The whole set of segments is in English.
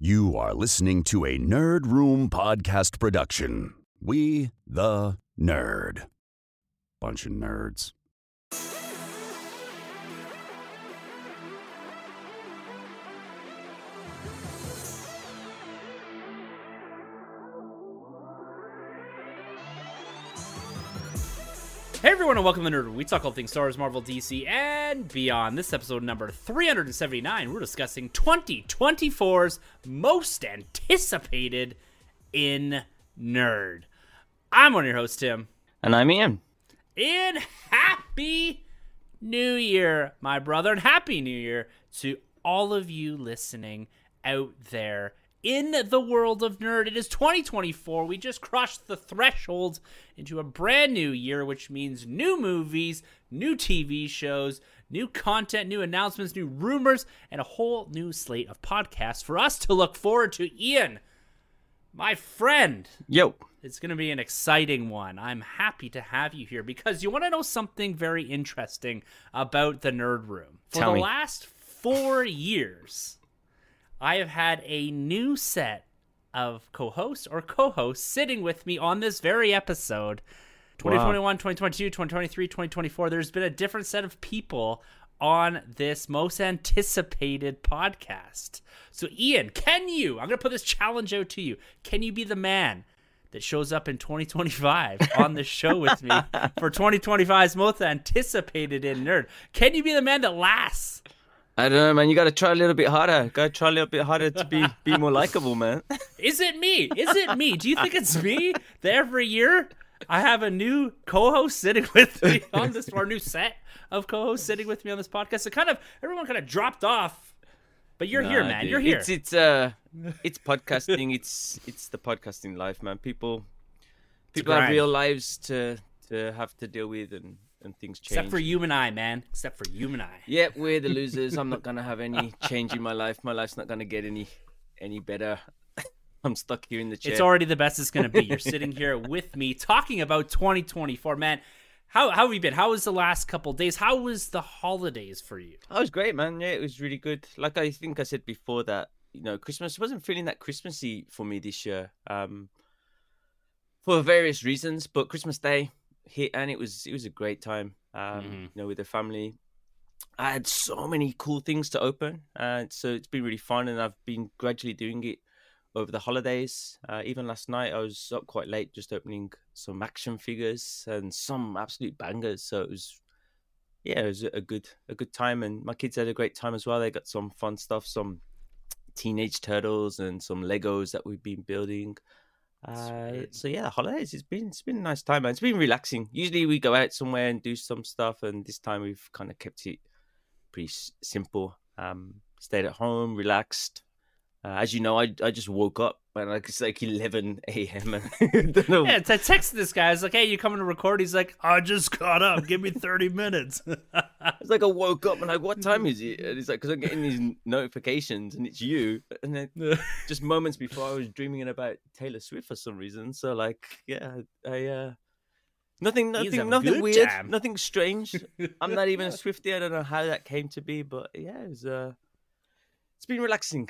You are listening to a Nerd Room podcast production. We, the nerd. Bunch of nerds. Hey everyone, and welcome to Nerd. We talk all things Star Wars, Marvel, DC, and beyond. This episode number 379, we're discussing 2024's most anticipated in Nerd. I'm one of your hosts, Tim. And I'm Ian. And happy New Year, my brother, and happy New Year to all of you listening out there in the world of nerd. It is 2024. We just crossed the threshold into a brand new year, which means new movies, new TV shows, new content, new announcements, new rumors, and a whole new slate of podcasts for us to look forward to. Ian, my friend. Yo. It's going to be an exciting one. I'm happy to have you here because you want to know something very interesting about the Nerd Room. For Tell the me. last four years, I have had a new set of co hosts or co hosts sitting with me on this very episode. 2021, 2022, 2023, 2024. There's been a different set of people on this most anticipated podcast. So, Ian, can you? I'm going to put this challenge out to you. Can you be the man that shows up in 2025 on the show with me for 2025's most anticipated in Nerd? Can you be the man that lasts? I don't know, man. You got to try a little bit harder. Got to try a little bit harder to be be more likable, man. Is it me? Is it me? Do you think it's me that every year I have a new co-host sitting with me on this, or new set of co-hosts sitting with me on this podcast? So kind of everyone kind of dropped off, but you're here, man. dude. You're here. It's it's uh it's podcasting. it's it's the podcasting life, man. People people have real lives to to have to deal with, and and things change. Except for you and I, man. Except for you and I. Yeah, we're the losers. I'm not gonna have any change in my life. My life's not gonna get any any better. I'm stuck here in the chair. It's already the best it's going to be. You're sitting here with me talking about 2024, man. How how have you been? How was the last couple days? How was the holidays for you? That was great, man. Yeah, it was really good. Like I think I said before that, you know, Christmas wasn't feeling that Christmassy for me this year. Um for various reasons, but Christmas Day hit and it was it was a great time. Um, Mhm. you know, with the family. I had so many cool things to open. Uh, so it's been really fun and I've been gradually doing it over the holidays. Uh, even last night I was up quite late just opening some action figures and some absolute bangers. So it was yeah, it was a good a good time, and my kids had a great time as well. They got some fun stuff, some teenage turtles and some Legos that we've been building. Uh, so yeah, holidays. It's been it's been a nice time, man. It's been relaxing. Usually we go out somewhere and do some stuff, and this time we've kind of kept it pretty s- simple. Um, stayed at home, relaxed. Uh, as you know, I I just woke up and like it's like eleven a.m. and. Yeah, I texted this guy. I was like, "Hey, you coming to record?" He's like, "I just got up. Give me 30 minutes." It's like I woke up and like, what time is it? And it's like, because I'm getting these notifications and it's you. And then just moments before I was dreaming about Taylor Swift for some reason. So like, yeah, I, uh, nothing, nothing, nothing weird, nothing strange. I'm not even a Swiftie. I don't know how that came to be, but yeah, it was, uh, it's been relaxing.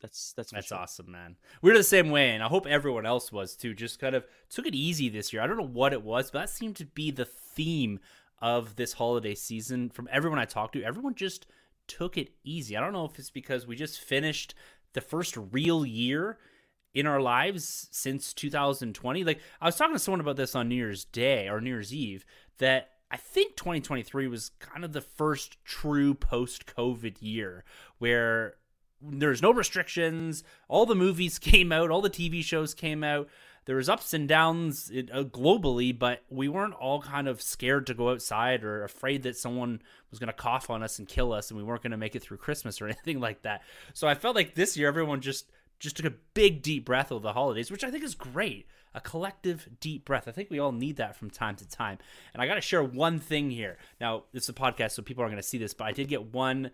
That's, that's, That's sure. awesome, man. We're the same way, and I hope everyone else was too. Just kind of took it easy this year. I don't know what it was, but that seemed to be the theme of this holiday season. From everyone I talked to, everyone just took it easy. I don't know if it's because we just finished the first real year in our lives since 2020. Like I was talking to someone about this on New Year's Day or New Year's Eve that I think 2023 was kind of the first true post-COVID year where there's no restrictions. All the movies came out, all the TV shows came out. There was ups and downs uh, globally, but we weren't all kind of scared to go outside or afraid that someone was going to cough on us and kill us, and we weren't going to make it through Christmas or anything like that. So I felt like this year everyone just just took a big deep breath of the holidays, which I think is great. A collective deep breath. I think we all need that from time to time. And I got to share one thing here. Now, this is a podcast, so people aren't going to see this, but I did get one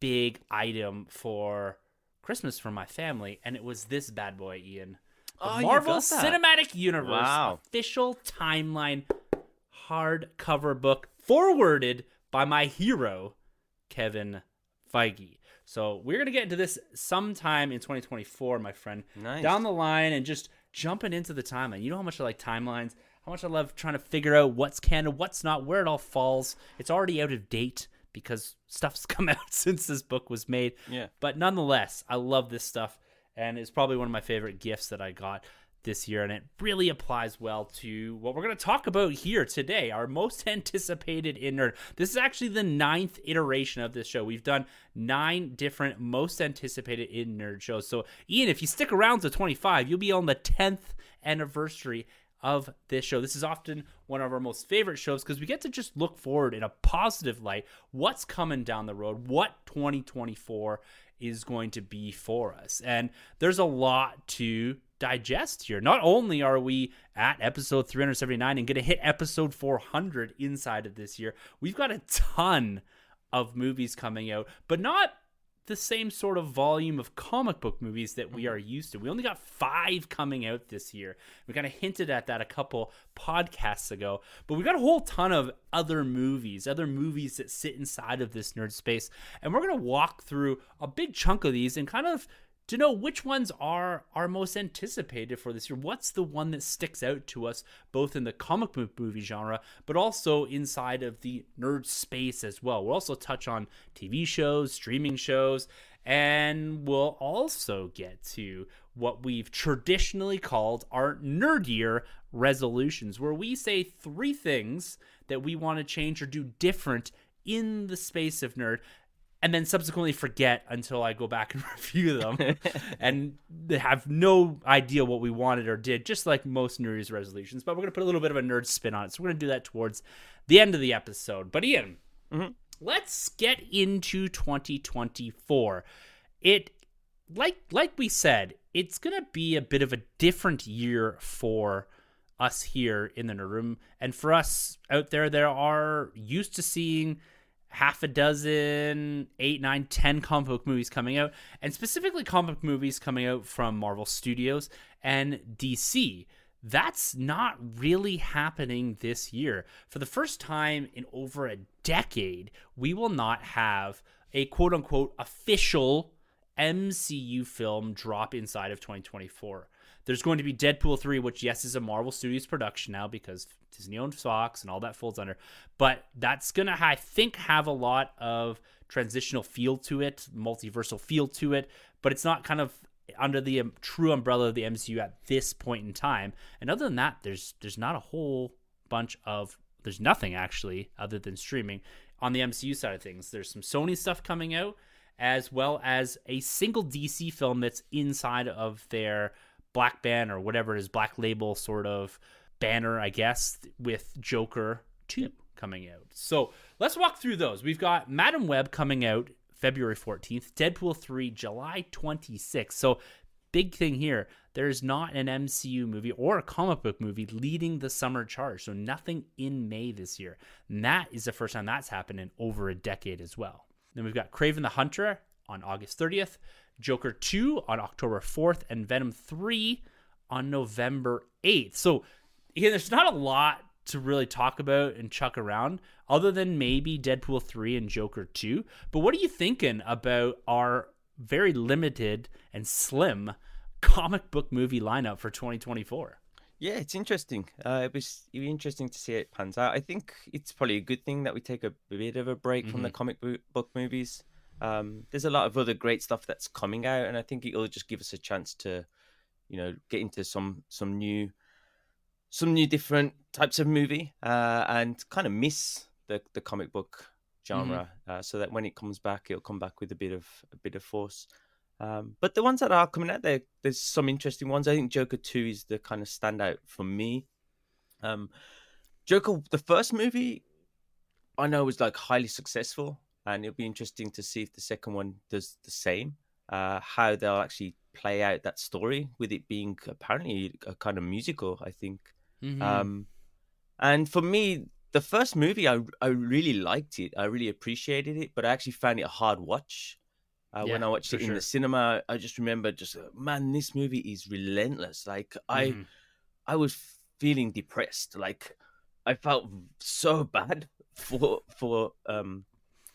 big item for Christmas for my family, and it was this bad boy, Ian. Oh, Marvel? Cinematic Universe Wow. official timeline hardcover book forwarded by my hero, Kevin Feige. So we're gonna get into this sometime in 2024, my friend, Nice. down the line, and just jumping into the timeline. You know how much I like timelines, how much I love trying to figure out what's canon, what's not, where it all falls. It's already out of date because stuff's come out since this book was made. Yeah. But nonetheless, I love this stuff, and it's probably one of my favorite gifts that I got this year, and it really applies well to what we're going to talk about here today. Our most anticipated in nerd. This is actually the ninth iteration of this show. We've done nine different most anticipated in nerd shows. So, Ian, if you stick around to 25, you'll be on the 10th anniversary of this show. This is often one of our most favorite shows because we get to just look forward in a positive light. What's coming down the road? What 2024 is going to be for us? And there's a lot to digest here. Not only are we at episode 379 and going to hit episode 400 inside of this year, we've got a ton of movies coming out, but not the same sort of volume of comic book movies that we mm-hmm. are used to. We only got five coming out this year. We kind of hinted at that a couple podcasts ago, but we got a whole ton of other movies, other movies that sit inside of this nerd space. And we're going to walk through a big chunk of these and kind of to know which ones are our most anticipated for this year. What's the one that sticks out to us, both in the comic book movie genre, but also inside of the nerd space as well? We'll also touch on TV shows, streaming shows, and we'll also get to what we've traditionally called our nerdier resolutions, where we say three things that we want to change or do different in the space of nerd and then subsequently forget until I go back and review them and they have no idea what we wanted or did, just like most New Year's resolutions. But we're going to put a little bit of a nerd spin on it. So we're going to do that towards the end of the episode. But Ian, mm-hmm. let's get into 2024. It like like we said, it's going to be a bit of a different year for us here in the nerd room and for us out there there are used to seeing half a dozen, eight, nine, ten comic book movies coming out, and specifically comic book movies coming out from Marvel Studios and DC. That's not really happening this year. For the first time in over a decade, we will not have a quote unquote official MCU film drop inside of 2024. There's going to be Deadpool 3, which, yes, is a Marvel Studios production now because Disney owns Fox and all that folds under. But that's going to, I think, have a lot of transitional feel to it, multiversal feel to it. But it's not kind of under the um, true umbrella of the MCU at this point in time. And other than that, there's there's not a whole bunch of there's nothing actually other than streaming on the MCU side of things. There's some Sony stuff coming out as well as a single DC film that's inside of their black band or whatever it is, black label sort of banner, I guess, with Joker 2 coming out. So let's walk through those. We've got Madame Web coming out February 14th, Deadpool 3 July 26th. So big thing here, there's not an MCU movie or a comic book movie leading the summer charge. So nothing in May this year. And that is the first time that's happened in over a decade as well. Then we've got Kraven the Hunter on August 30th, Joker 2 on October 4th, and Venom 3 on November 8th. So, again, there's not a lot to really talk about and chuck around other than maybe Deadpool 3 and Joker 2. But what are you thinking about our very limited and slim comic book movie lineup for 2024? Yeah, it's interesting. Uh, it was it'd be interesting to see how it pans out. I think it's probably a good thing that we take a bit of a break from the comic book movies. Um, there's a lot of other great stuff that's coming out, and I think it'll just give us a chance to, you know, get into some some new, some new different types of movie, uh, and kind of miss the the comic book genre, uh, so that when it comes back, it'll come back with a bit of a bit of force. Um, but the ones that are coming out there, there's some interesting ones. I think Joker Two is the kind of standout for me. Um, Joker, the first movie, I know was like highly successful, and it'll be interesting to see if the second one does the same. Uh, how they'll actually play out that story with it being apparently a kind of musical. I think. Mm-hmm. Um, and for me, the first movie, I I really liked it. I really appreciated it, but I actually found it a hard watch. Uh, when I watched it in sure. the cinema, I just remember just uh, man, this movie is relentless. Like I, Mhm. I was feeling depressed. Like I felt so bad for for um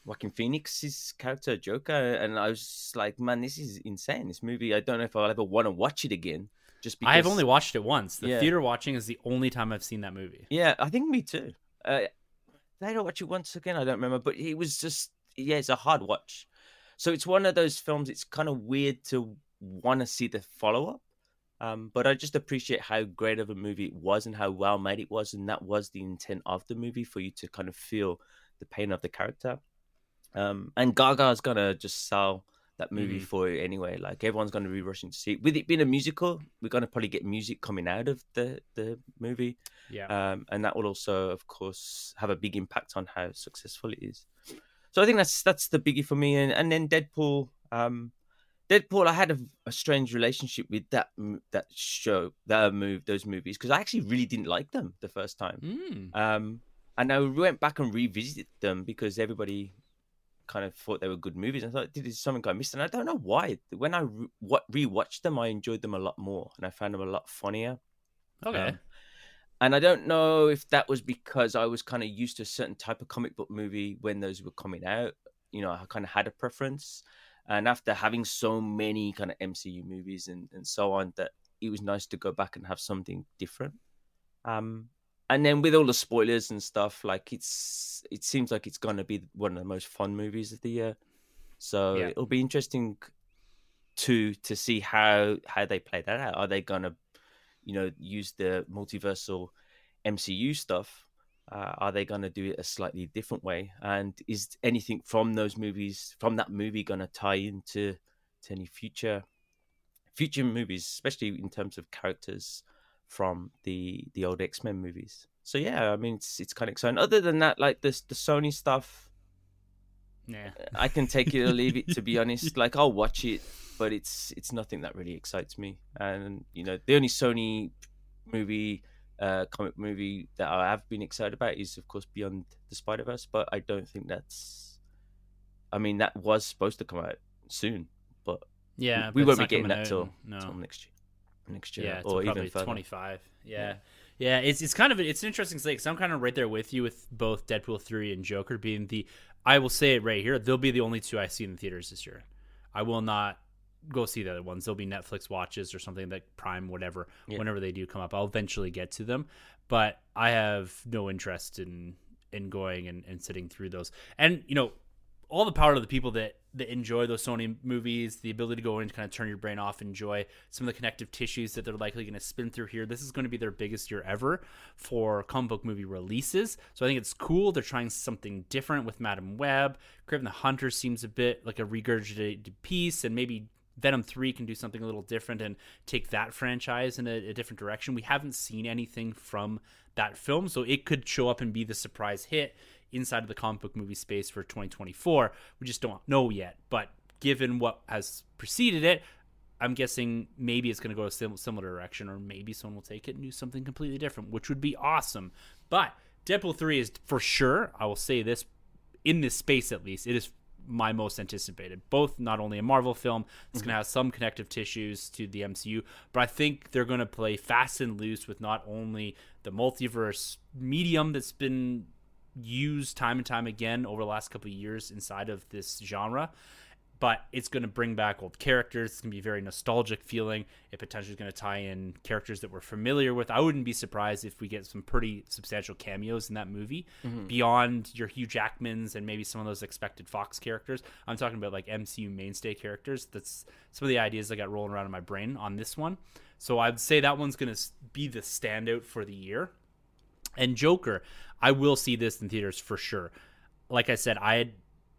Joaquin Phoenix's character Joker, and I was like, man, this is insane. This movie, I don't know if I'll ever want to watch it again. Just because I have only watched it once. The Yeah. theater watching is the only time I've seen that movie. Yeah, I think me too. Uh, did I don't watch it once again? I don't remember, but it was just yeah, it's a hard watch. So it's one of those films. It's kind of weird to want to see the follow up, um, but I just appreciate how great of a movie it was and how well made it was, and that was the intent of the movie for you to kind of feel the pain of the character. Um, and Gaga's gonna just sell that movie Mhm. for it anyway. Like everyone's gonna be rushing to see it. With it being a musical, we're gonna probably get music coming out of the the movie Yeah. um, and that will also, of course, have a big impact on how successful it is. So I think that's that's the biggie for me. And and then Deadpool, um, Deadpool, I had a, a strange relationship with that that show, that move, those movies, because I actually really didn't like them the first time. Mm. Um, and I went back and revisited them because everybody kind of thought they were good movies. I thought, did is something I missed? And I don't know why. When I re- what rewatched them, I enjoyed them a lot more, and I found them a lot funnier. Okay. Um, and I don't know if that was because I was kind of used to a certain type of comic book movie when those were coming out. You know, I kind of had a preference. And after having so many kind of MCU movies and, and so on, that it was nice to go back and have something different. Um, and then with all the spoilers and stuff, like it's it seems like it's gonna be one of the most fun movies of the year. So Yeah. it'll be interesting to to see how how they play that out. Are they gonna you know use the multiversal MCU stuff? Uh, are they going to do it a slightly different way? And is anything from those movies, from that movie, going to tie into to any future future movies, especially in terms of characters from the the old X Men movies? So yeah, I mean it's it's kind of exciting. Other than that, like this the Sony stuff, Yeah. I can take it or leave it. To be honest, like I'll watch it, but it's it's nothing that really excites me. And you know, the only Sony movie, uh, comic movie that I have been excited about is, of course, Beyond the Spider Verse. But I don't think that's. I mean, that was supposed to come out soon, but Yeah. we but won't be getting that out till, no. till next year. Next year, Yeah, or even probably further. 25. Yeah. Yeah. yeah. it's it's kind of it's an interesting slate because I'm kind of right there with you with both Deadpool 3 and Joker being the I will say it right here, they'll be the only two I see in the theaters this year. I will not go see the other ones. They'll be Netflix watches or something like Prime whatever Yeah. whenever they do come up. I'll eventually get to them, but I have no interest in in going and, and sitting through those. And you know, all the power to the people that that enjoy those Sony movies, the ability to go in and kind of turn your brain off, enjoy some of the connective tissues that they're likely going to spin through here. This is going to be their biggest year ever for comic book movie releases. So I think it's cool. They're trying something different with Madame Web. Kraven the Hunter seems a bit like a regurgitated piece, and maybe Venom 3 can do something a little different and take that franchise in a, a different direction. We haven't seen anything from that film, so it could show up and be the surprise hit inside of the comic book movie space for 2024. We just don't know yet. But given what has preceded it, I'm guessing maybe it's going to go a sim- similar direction, or maybe someone will take it and do something completely different, which would be awesome. But Deadpool 3 is for sure, I will say this, in this space at least, it is my most anticipated. Both not only a Marvel film that's going to have some connective tissues to the MCU, but I think they're going to play fast and loose with not only the multiverse medium that's been used time and time again over the last couple of years inside of this genre but it's going to bring back old characters. It's going to be very nostalgic feeling. It potentially is going to tie in characters that we're familiar with. I wouldn't be surprised if we get some pretty substantial cameos in that movie mm-hmm. beyond your Hugh Jackmans and maybe some of those expected Fox characters. I'm talking about like MCU mainstay characters. That's some of the ideas I got rolling around in my brain on this one. So I'd say that one's going to be the standout for the year. And Joker, I will see this in theaters for sure. Like I said, I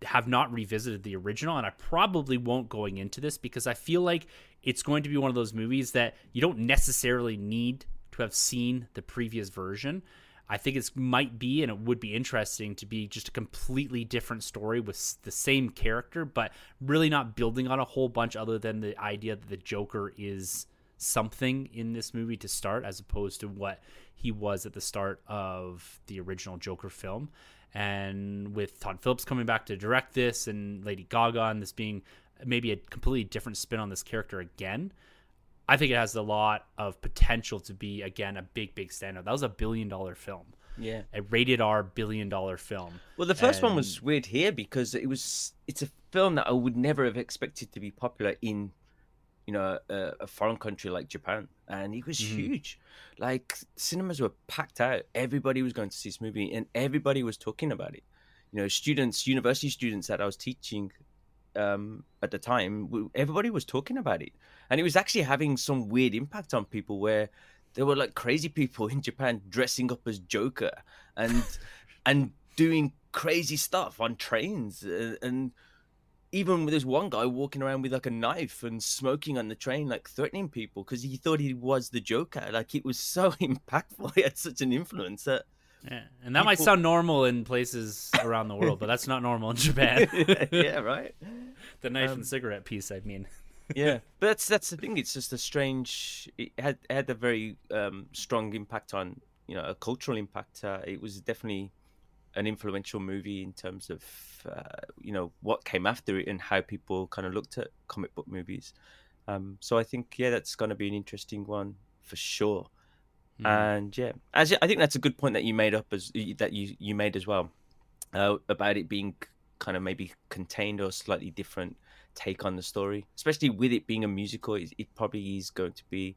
have not revisited the original and I probably won't going into this because I feel like it's going to be one of those movies that you don't necessarily need to have seen the previous version. I think it might be and it would be interesting to be just a completely different story with the same character but really not building on a whole bunch other than the idea that the Joker is something in this movie to start as opposed to what he was at the start of the original Joker film. And with Todd Phillips coming back to direct this and Lady Gaga and this being maybe a completely different spin on this character again, I think it has a lot of potential to be again a big, big standout. That was a billion dollar film. Yeah. a rated R billion dollar film. Well, the first one was weird here because it was it's a film that I would never have expected to be popular in, you know, a, a foreign country like Japan, and it was Mhm. huge. Like cinemas were packed out. Everybody was going to see this movie, and everybody was talking about it. You know, students, university students that I was teaching um, at the time, everybody was talking about it, and it was actually having some weird impact on people where there were like crazy people in Japan dressing up as Joker and and doing crazy stuff on trains uh, and even with this one guy walking around with like a knife and smoking on the train like threatening people because he thought he was the joker like it was so impactful he had such an influence that Yeah. And that might sound normal in places around the world, but that's not normal in Japan. yeah right the knife Um, and cigarette piece, I mean. yeah but that's that's the thing it's just a strange it had it had a very um strong impact on you know a cultural impact uh, it was definitely an influential movie in terms of uh, you know what came after it and how people kind of looked at comic book movies um so i think yeah that's going to be an interesting one for sure Mhm. and yeah as i think that's a good point that you made up as that you you made as well uh, about it being kind of maybe contained or slightly different take on the story especially with it being a musical it, it probably is going to be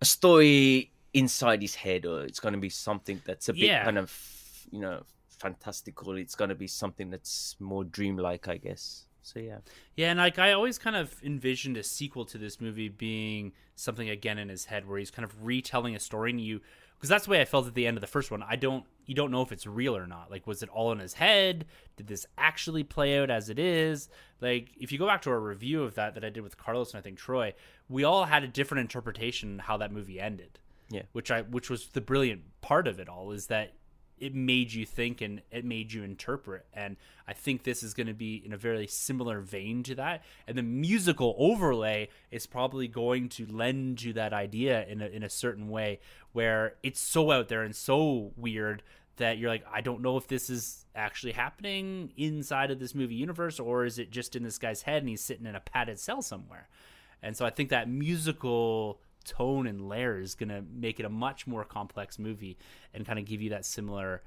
a story inside his head or it's going to be something that's a bit Yeah. kind of you know fantastical it's going to be something that's more dreamlike i guess so yeah Yeah, and like I always kind of envisioned a sequel to this movie being something again in his head where he's kind of retelling a story and you because that's the way I felt at the end of the first one. I don't you don't know if it's real or not. Like was it all in his head? Did this actually play out as it is? Like if you go back to our review of that that I did with Carlos and I think Troy, we all had a different interpretation how that movie ended. Yeah. Which I which was the brilliant part of it all is that it made you think and it made you interpret. And I think this is going to be in a very similar vein to that. And the musical overlay is probably going to lend to that idea in a, in a certain way where it's so out there and so weird that you're like, I don't know if this is actually happening inside of this movie universe or is it just in this guy's head and he's sitting in a padded cell somewhere. And so I think that musical tone and layer is going to make it a much more complex movie and kind of give you that similar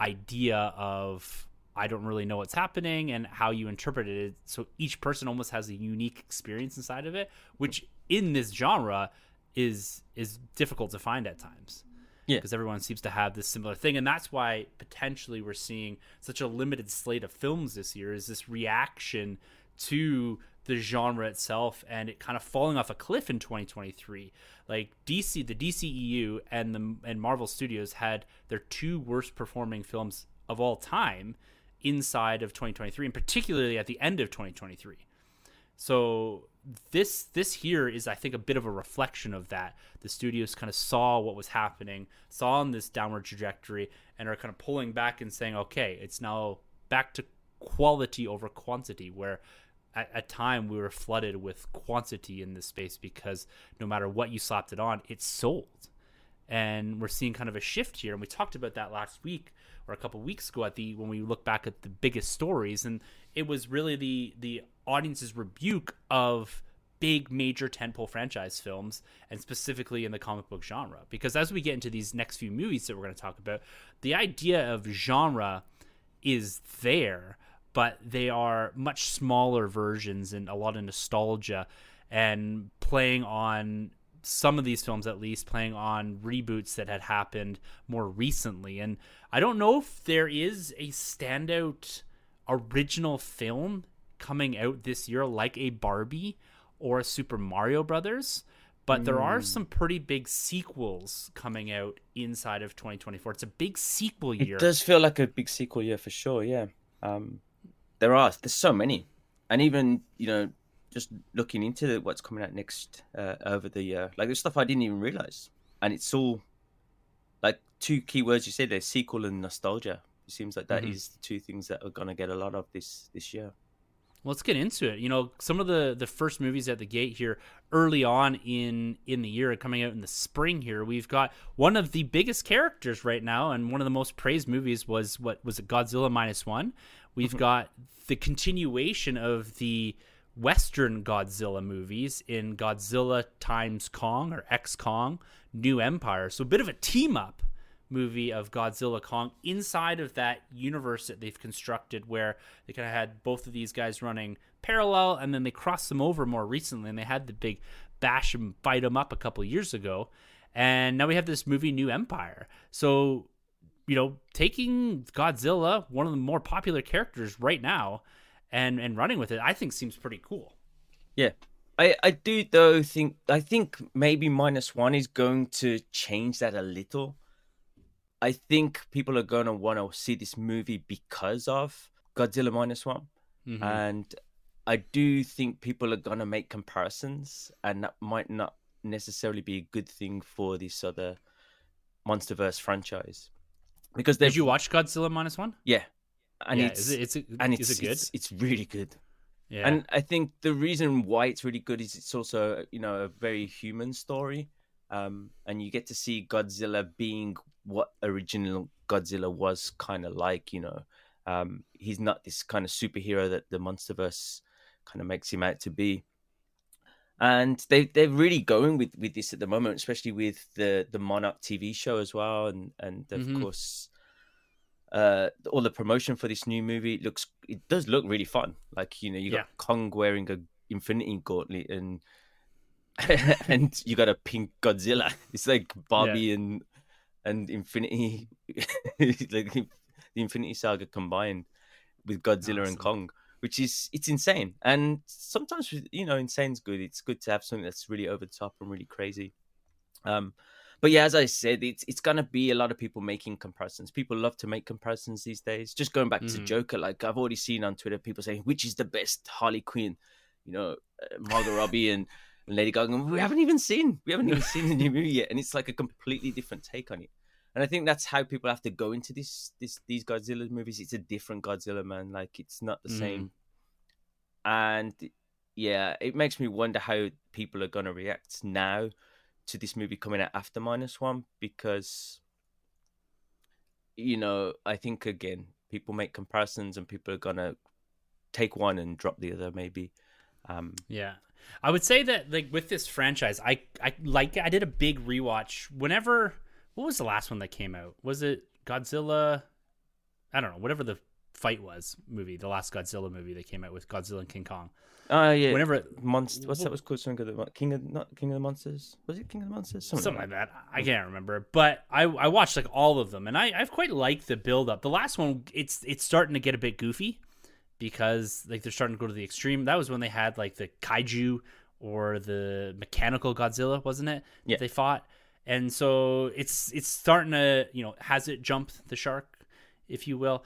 idea of I don't really know what's happening and how you interpret it. So each person almost has a unique experience inside of it, which in this genre is is difficult to find at times. Yeah. Because everyone seems to have this similar thing. And that's why potentially we're seeing such a limited slate of films this year is this reaction to the genre itself and it kind of falling off a cliff in 2023. Like DC, the DCEU and the and Marvel Studios had their two worst performing films of all time inside of 2023 and particularly at the end of 2023. So this this here is I think a bit of a reflection of that. The studios kind of saw what was happening, saw on this downward trajectory and are kind of pulling back and saying, "Okay, it's now back to quality over quantity where at, a time we were flooded with quantity in this space because no matter what you slapped it on, it sold." and we're seeing kind of a shift here. And we talked about that last week or a couple weeks ago at the when we look back at the biggest stories. And it was really the the audience's rebuke of big major tentpole franchise films and specifically in the comic book genre. Because as we get into these next few movies that we're going to talk about the idea of genre is there but they are much smaller versions and a lot of nostalgia and playing on some of these films at least playing on reboots that had happened more recently. And i don't know if there is a standout original film coming out this year like a barbie or a super mario brothers but there are some pretty big sequels coming out inside of 2024 it's a big sequel year. It does feel like a big sequel, year for sure. Yeah, um, there are. There's so many, and even you know, just looking into what's coming out next uh, over the year, like there's stuff I didn't even realize, and it's all like two key words you said there: sequel and nostalgia. It seems like that is Mhm. the two things that are gonna get a lot of this this year. Let's get into it. You know, some of the the first movies at the gate here early on in in the year coming out in the spring here. We've got one of the biggest characters right now and one of the most praised movies was what was it Godzilla minus 1. We've mm-hmm. got the continuation of the Western Godzilla movies in Godzilla times Kong or X Kong, New Empire. So a bit of a team up movie of Godzilla Kong inside of that universe that they've constructed where they kind of had both of these guys running parallel and then they crossed them over more recently and they had the big bash and fight them up a couple years ago and now we have this movie New Empire. So, you know, taking Godzilla, one of the more popular characters right now and and running with it, I think seems pretty cool. Yeah. I, I do though think I think maybe minus one is going to change that a little. I think people are gonna want to see this movie because of Godzilla minus one, Mhm. and I do think people are gonna make comparisons, and that might not necessarily be a good thing for this other MonsterVerse franchise because Did you watch Godzilla minus one? yeah, and yeah, it's it, it's and is it's, it good? it's it's really good. yeah, And I think the reason why it's really good is it's also you know a very human story, um, and you get to see Godzilla being what original Godzilla was kind of like. You know, um, he's not this kind of superhero that the MonsterVerse kind of makes him out to be. And they they're really going with, with this at the moment, especially with the the Monarch TV show as well, and and of Mhm. course uh all the promotion for this new movie it looks it does look really fun like you know you got Yeah. kong wearing a infinity gauntlet and and you got a pink godzilla. It's like barbie and and infinity like the infinity saga combined with godzilla and kong which is it's insane. And sometimes you know insane's good. It's good to have something that's really over the top and really crazy. Um but yeah, as I said, it's it's gonna be a lot of people making comparisons. People love to make comparisons these days. Just going back to Mhm. Joker, like I've already seen on Twitter people saying which is the best Harley Quinn, you know, uh, Margot Robbie and, and Lady Gaga. We haven't even seen we haven't even seen the new movie yet, and it's like a completely different take on it. And I think that's how people have to go into this this these Godzilla movies. It's a different Godzilla, man. Like it's not the Mhm. same. And yeah, it makes me wonder how people are gonna react now to this movie coming out after minus one because you know i think again people make comparisons and people are gonna take one and drop the other maybe um Yeah. I would say that like with this franchise, I I like I did a big rewatch whenever what was the last one that came out? Was it Godzilla I don't know, whatever the fight was movie, the last Godzilla movie that came out with Godzilla and King Kong. oh yeah Whenever it, monster what's that was called something of the king of not king of the monsters was it king of the monsters something like that. I can't remember, but I I watched like all of them, and I I've quite liked the build up. The last one, it's it's starting to get a bit goofy because like they're starting to go to the extreme. That was when they had like the kaiju or the mechanical Godzilla, wasn't it? that Yeah. they fought, and so it's it's starting to you know has it jumped the shark, if you will.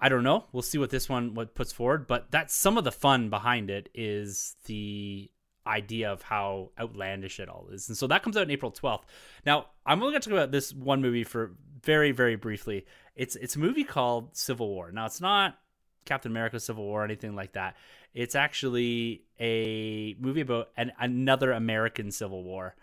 I don't know. We'll see what this one what puts forward, but that's some of the fun behind it is the idea of how outlandish it all is. And so that comes out in April 12th. Now, I'm only going to talk about this one movie for very very briefly. It's it's a movie called Civil War. Now, it's not Captain America Civil War or anything like that. It's actually a movie about an, another American Civil War.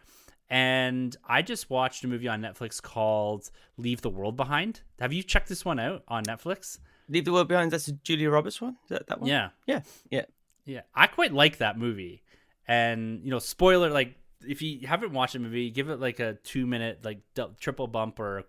And I just watched a movie on Netflix called Leave the World Behind. Have you checked this one out on Netflix? leave the world behind that's a julia roberts one is that that one Yeah. yeah yeah Yeah, I quite like that movie. And you know, spoiler like if you haven't watched the movie, give it like a two minute like d- triple bump or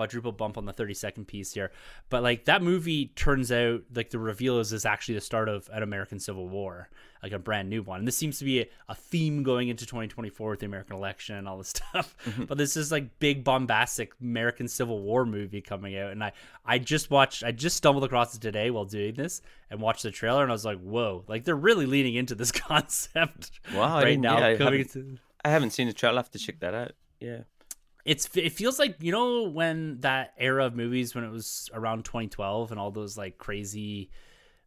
quadruple bump on the thirty second piece here. But like that movie turns out like the reveal is is actually the start of an American Civil War, like a brand new one. And this seems to be a, a theme going into twenty twenty four with the American election and all this stuff. Mm-hmm. But this is like big bombastic American Civil War movie coming out, and I I just watched I just stumbled across it today while doing this and watched the trailer, and I was like, whoa, like they're really leaning into this concept Wow, right now. yeah, I haven't- into- i haven't seen the trailer i have to check that out yeah it's it feels like you know when that era of movies when it was around 2012 and all those like crazy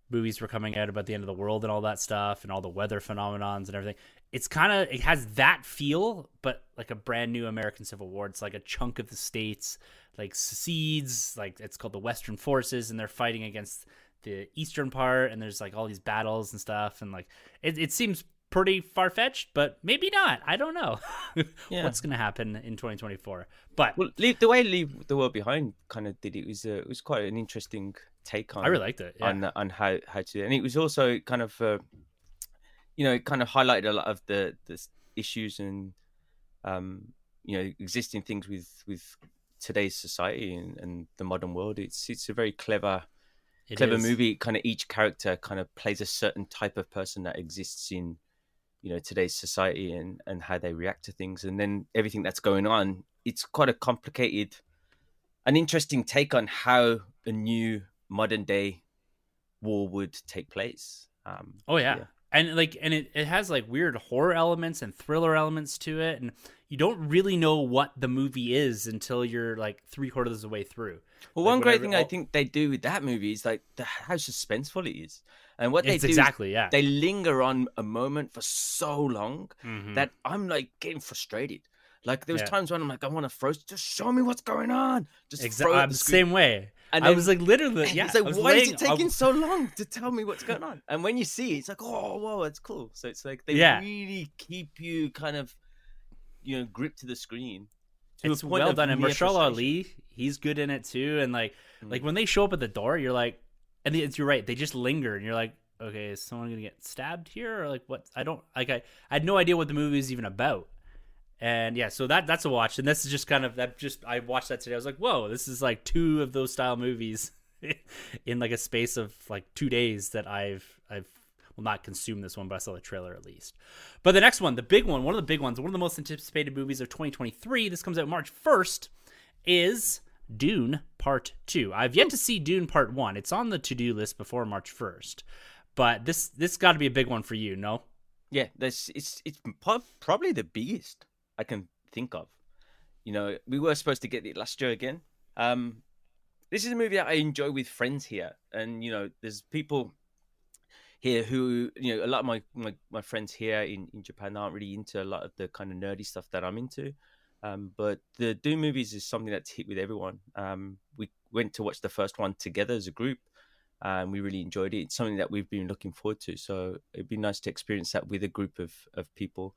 movies were coming out about the end of the world and all that stuff and all the weather phenomenons and everything it's kind of it has that feel but like a brand new american civil war. It's like a chunk of the states like secedes like it's called the western forces and they're fighting against the eastern part and there's like all these battles and stuff and like it, it seems pretty far-fetched but maybe not i don't know Yeah. what's gonna happen in 2024 but well leave the way leave the world behind kind of did it was uh, it was quite an interesting take on i really liked it yeah. on on how how to and it was also kind of uh, you know it kind of highlighted a lot of the the issues and um you know existing things with with today's society and, and the modern world. It's it's a very clever It clever is. movie. Kind of each character kind of plays a certain type of person that exists in you know today's society and and how they react to things, and then everything that's going on. It's quite a complicated, an interesting take on how a new modern day war would take place. Um, Oh yeah. Yeah. And like and it, it has like weird horror elements and thriller elements to it and you don't really know what the movie is until you're like three quarters of the way through. Well, Like, one great thing I think they do with that movie is like the, how suspenseful it is, and what they It's do exactly, yeah. they linger on a moment for so long Mhm. that I'm like getting frustrated. Like there was Yeah. times when I'm like, I want to froze. Just show me what's going on. Just Exa- throw it the same way. And I then- was like literally yeah. it's like, why is it taking I- so long to tell me what's going on? And when you see it, it's like, oh, whoa, it's cool. So it's like they Yeah. really keep you kind of, you know, gripped to the screen. to it's well done and Mahershala Ali, he's good in it too and like like Mm. when they show up at the door, you're like and the, you're right, they just linger and you're like okay, is someone to get stabbed here or like what I don't like I, I had no idea what the movie is even about. And yeah, so that that's a watch, and this is just kind of that. Just I watched that today. I was like, "Whoa, this is like two of those style movies in like a space of like two days that I've I've will not consume this one, but I saw the trailer at least. But the next one, the big one, one of the big ones, one of the most anticipated movies of 2023. This comes out March 1st. Is Dune Part Two? I've yet to see Dune Part One. It's on the to do list before March 1st, but this this got to be a big one for you. No, Yeah, that's it's it's probably the biggest I can think of. You know, we were supposed to get it last year again. Um, this is a movie that I enjoy with friends here, and you know, there's people here who you know a lot of my my, my friends here in, in Japan aren't really into a lot of the kind of nerdy stuff that I'm into. Um, but the Dune movies is something that's hit with everyone. Um, we went to watch the first one together as a group, and we really enjoyed it. It's something that we've been looking forward to. So it'd be nice to experience that with a group of of people.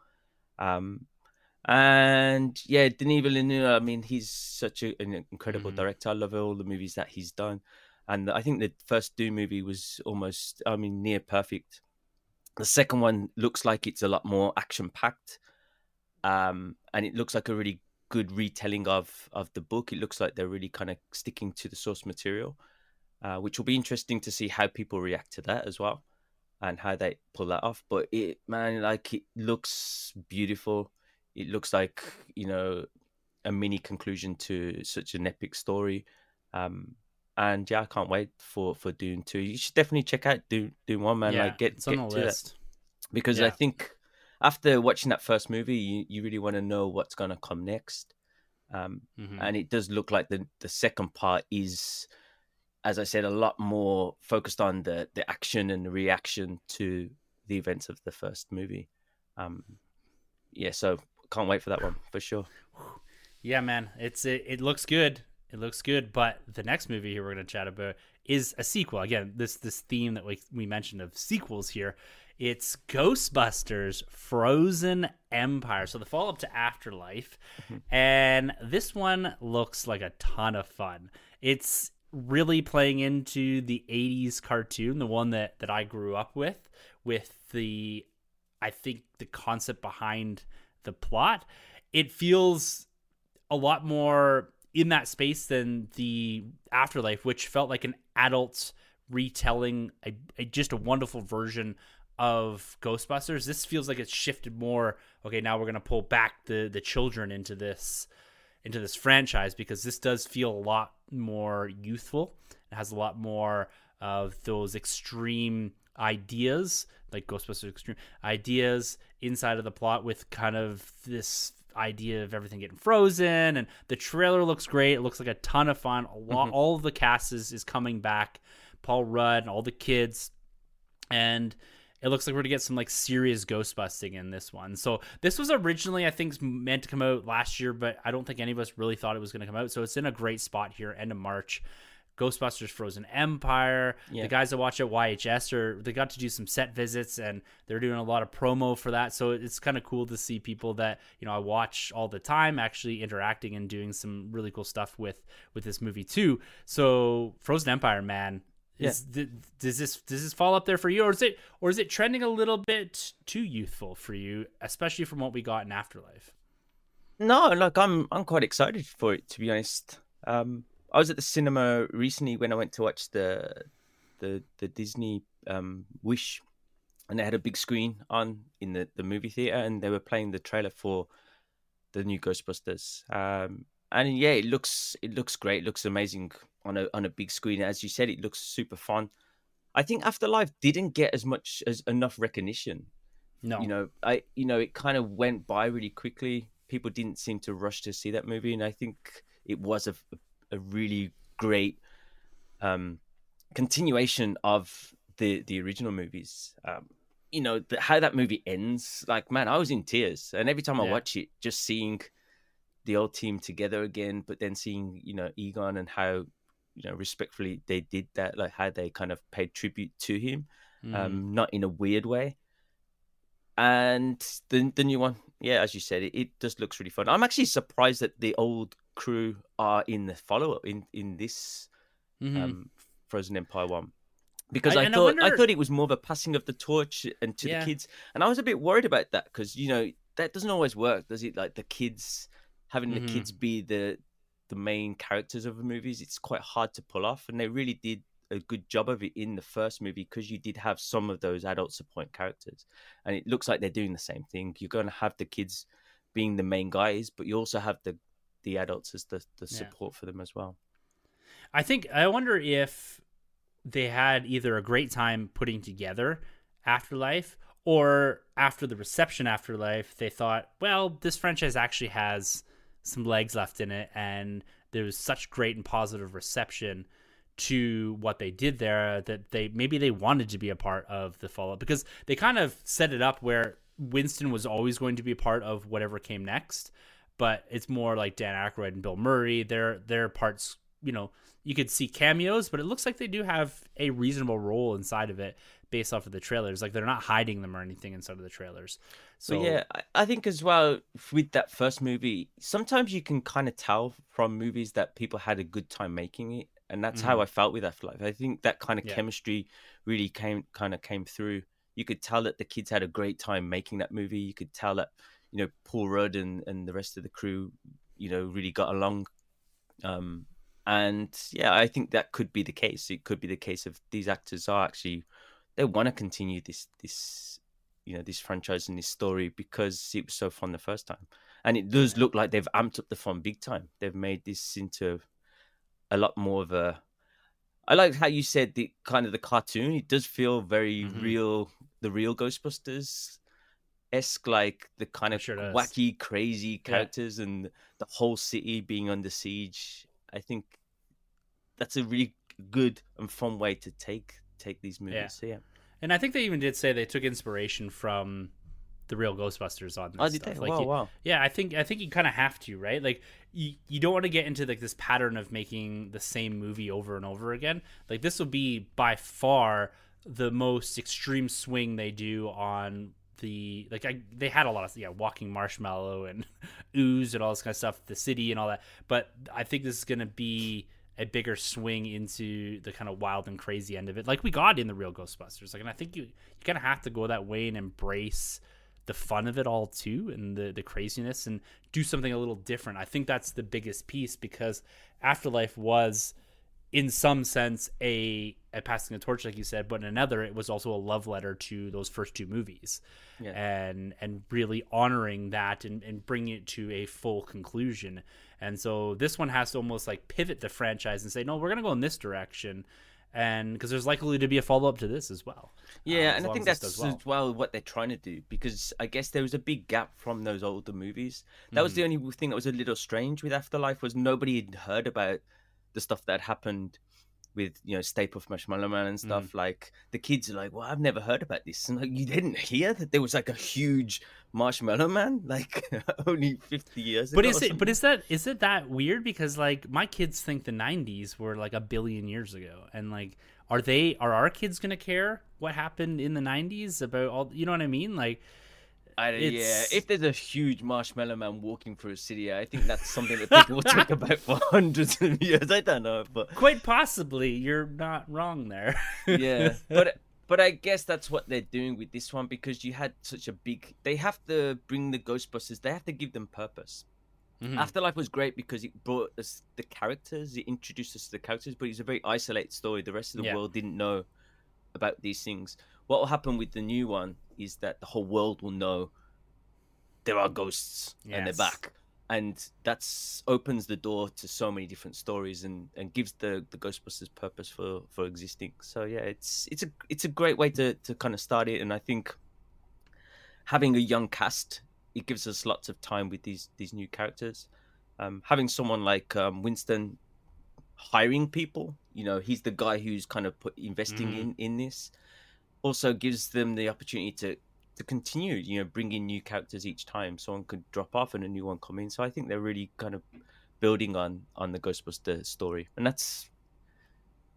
Um, and yeah, Denis Villeneuve. I mean, he's such a, an incredible Mhm. director. I love all the movies that he's done, and I think the first Dune movie was almost, I mean, near perfect. The second one looks like it's a lot more action packed, um, and it looks like a really good retelling of of the book. It looks like they're really kind of sticking to the source material, uh, which will be interesting to see how people react to that as well, and how they pull that off. But it, man, like it looks beautiful. It looks like you know a mini conclusion to such an epic story. Um, and yeah, I can't wait for for Dune two. You should definitely check out Dune Dune one, man. yeah, like get it's get on the to that list. because I think after watching that first movie, you, you really want to know what's going to come next. Um, Mhm. And it does look like the the second part is, as I said, a lot more focused on the the action and the reaction to the events of the first movie. Um, yeah, so can't wait for that one for sure. Yeah, man, it's it, it looks good. It looks good, but the next movie here we're going to chat about is a sequel. Again, this this theme that we we mentioned of sequels here. It's Ghostbusters Frozen Empire. So the follow up to Afterlife. Mm-hmm. And this one looks like a ton of fun. It's really playing into the 80s cartoon, the one that that I grew up with with the I think the concept behind the plot. It feels a lot more in that space than the afterlife which felt like an adult retelling a, a just a wonderful version of ghostbusters this feels like it's shifted more okay now we're going to pull back the the children into this into this franchise because this does feel a lot more youthful. It has a lot more of those extreme ideas like ghostbusters extreme ideas inside of the plot with kind of this idea of everything getting frozen and the trailer looks great. It looks like a ton of fun. A lot mm-hmm. all of the cast is, is coming back paul rudd and all the kids. And it looks like we're gonna get some like serious ghost busting in this one so this was originally i think meant to come out last year but i don't think any of us really thought it was gonna come out so it's in a great spot here end of march Ghostbusters Frozen Empire. Yeah. The guys that watch at YHS are they got to do some set visits and they're doing a lot of promo for that. So it's kind of cool to see people that you know I watch all the time actually interacting and doing some really cool stuff with with this movie too. So Frozen Empire, man, is th- does this does this fall up there for you, or is it or is it trending a little bit too youthful for you, especially from what we got in Afterlife? No, like I'm I'm quite excited for it to be honest. Um, I was at the cinema recently when I went to watch the the the Disney um, Wish, and they had a big screen on in the, the movie theater, and they were playing the trailer for the new Ghostbusters. Um, and yeah, it looks it looks great. It looks amazing on a on a big screen. As you said, it looks super fun. I think Afterlife didn't get as much as enough recognition. No, You know, I you know it kind of went by really quickly. People didn't seem to rush to see that movie, and I think it was a a really great um, continuation of the the original movies. Um, you know the, how that movie ends. Like man, I was in tears, and every time I watch it, just seeing the old team together again, but then seeing you know Egon and how you know respectfully they did that, like how they kind of paid tribute to him, Mhm. um, not in a weird way. And the the new one, yeah, as you said, it, it just looks really fun. I'm actually surprised that the old crew are in the follow up in in this Mhm. um, Frozen Empire one. Because I- I, and I thought I, thought it was more of a passing of the torch and to Yeah. the kids, and I was a bit worried about that because you know that doesn't always work, does it? Like the kids having Mhm. the kids be the the main characters of the movies, it's quite hard to pull off, and they really did a good job of it in the first movie because you did have some of those adult support characters, and it looks like they're doing the same thing. You're going to have the kids being the main guys, but you also have the the adults as the the Yeah. support for them as well. I think I wonder if they had either a great time putting together Afterlife or after the reception Afterlife, they thought, well, this franchise actually has some legs left in it, and there was such great and positive reception to what they did there that they maybe they wanted to be a part of the follow up because they kind of set it up where Winston was always going to be a part of whatever came next, but it's more like Dan Aykroyd and Bill Murray. Their their parts, you know, you could see cameos, but it looks like they do have a reasonable role inside of it based off of the trailers. Like they're not hiding them or anything inside of the trailers. So So yeah, I, I think as well with that first movie, sometimes you can kind of tell from movies that people had a good time making it, and that's how Mhm. I felt with Afterlife. I think that kind of Yeah. chemistry really came kind of came through. You could tell that the kids had a great time making that movie. You could tell that you know Paul Rudd and and the rest of the crew, you know, really got along. Um, and yeah, I think that could be the case. It could be the case of these actors are actually they want to continue this this you know this franchise and this story because it was so fun the first time. And it does look like they've amped up the fun big time. They've made this into a lot more of a i like how you said the kind of the cartoon. It does feel very Mhm. real the real ghostbusters esque like the kind of sure wacky crazy characters and the whole city being under siege. I think that's a really good and fun way to take take these movies Yeah. so yeah And I think they even did say they took inspiration from the real Ghostbusters on this oh did stuff. they Like wow you- wow Yeah, I think I think you kind of have to, right? Like you you don't want to get into like this pattern of making the same movie over and over again. Like this will be by far the most extreme swing they do on the like I, they had a lot of yeah walking marshmallow and ooze and all this kind of stuff the city and all that but i think this is going to be a bigger swing into the kind of wild and crazy end of it like we got in the real ghostbusters like and i think you you kind of have to go that way and embrace the fun of it all too and the the craziness and do something a little different. I think that's the biggest piece because afterlife was in some sense a a passing the torch like you said but in another it was also a love letter to those first two movies. Yeah. and and really honoring that and, and bringing it to a full conclusion and so this one has to almost like pivot the franchise and say no we're gonna go in this direction and because there's likely to be a follow-up to this as well Yeah, uh, as and I think that's does as well what they're trying to do because I guess there was a big gap from those older movies. That was the Mm-hmm. only thing that was a little strange with Afterlife was nobody had heard about the stuff that happened with you know Stay Puft Marshmallow Man and Mm. stuff. Like the kids are like, "Well, I've never heard about this," and like you didn't hear that there was like a huge Marshmallow Man like only fifty years but ago. is it but is that is it that weird because like my kids think the 90s were like a billion years ago and like are they are our kids gonna care what happened in the 90s about all you know what i mean like I, yeah, if there's a huge marshmallow man walking through a city, I think that's something that people will talk about for hundreds of years. I don't know, but quite possibly you're not wrong there yeah, but but I guess that's what they're doing with this one because you had such a big. They have to bring the Ghostbusters. They have to give them purpose. Mhm. Afterlife was great because it brought us the characters, it introduced us to the characters, but it's a very isolated story. The rest of the Yeah. world didn't know about these things. What will happen with the new one is that the whole world will know there are ghosts and they're back. And that's opens the door to so many different stories and, and gives the, the Ghostbusters purpose for, for existing. So yeah, it's it's a it's a great way to, to kind of start it and I think having a young cast it gives us lots of time with these these new characters. Um, having someone like um, Winston hiring people, you know, he's the guy who's kind of put investing Mhm. in in this. Also gives them the opportunity to to continue, you know, bringing new characters each time. Someone could drop off and a new one come in. So I think they're really kind of building on on the Ghostbuster story, and that's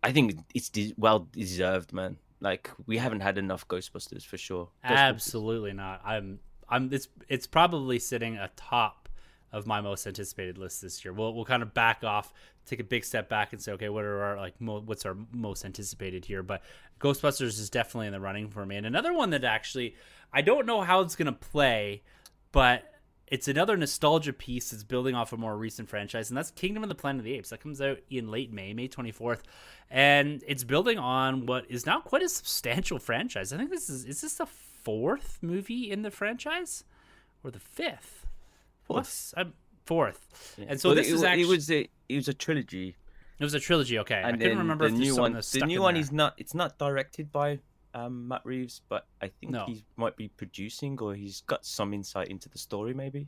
I think it's de- well deserved, man. Like we haven't had enough Ghostbusters for sure. Ghostbusters- Absolutely not. I'm I'm it's it's probably sitting atop of my most anticipated list this year. We'll we'll kind of back off, take a big step back, and say, okay, what are our like mo- what's our most anticipated here? But Ghostbusters is definitely in the running for me. And another one that actually I don't know how it's gonna play, but it's another nostalgia piece that's building off a more recent franchise, and that's Kingdom of the Planet of the Apes. That comes out in late May, May 24th, and it's building on what is now quite a substantial franchise. I think this is is this the fourth movie in the franchise, or the fifth? What's I'm fourth, Yeah. and so Well, this it, is actually it was a it was a trilogy. it was a trilogy. Okay, I and couldn't remember the new one. The new one there. is not. It's not directed by um, Matt Reeves, but I think No. he might be producing, or he's got some insight into the story, maybe.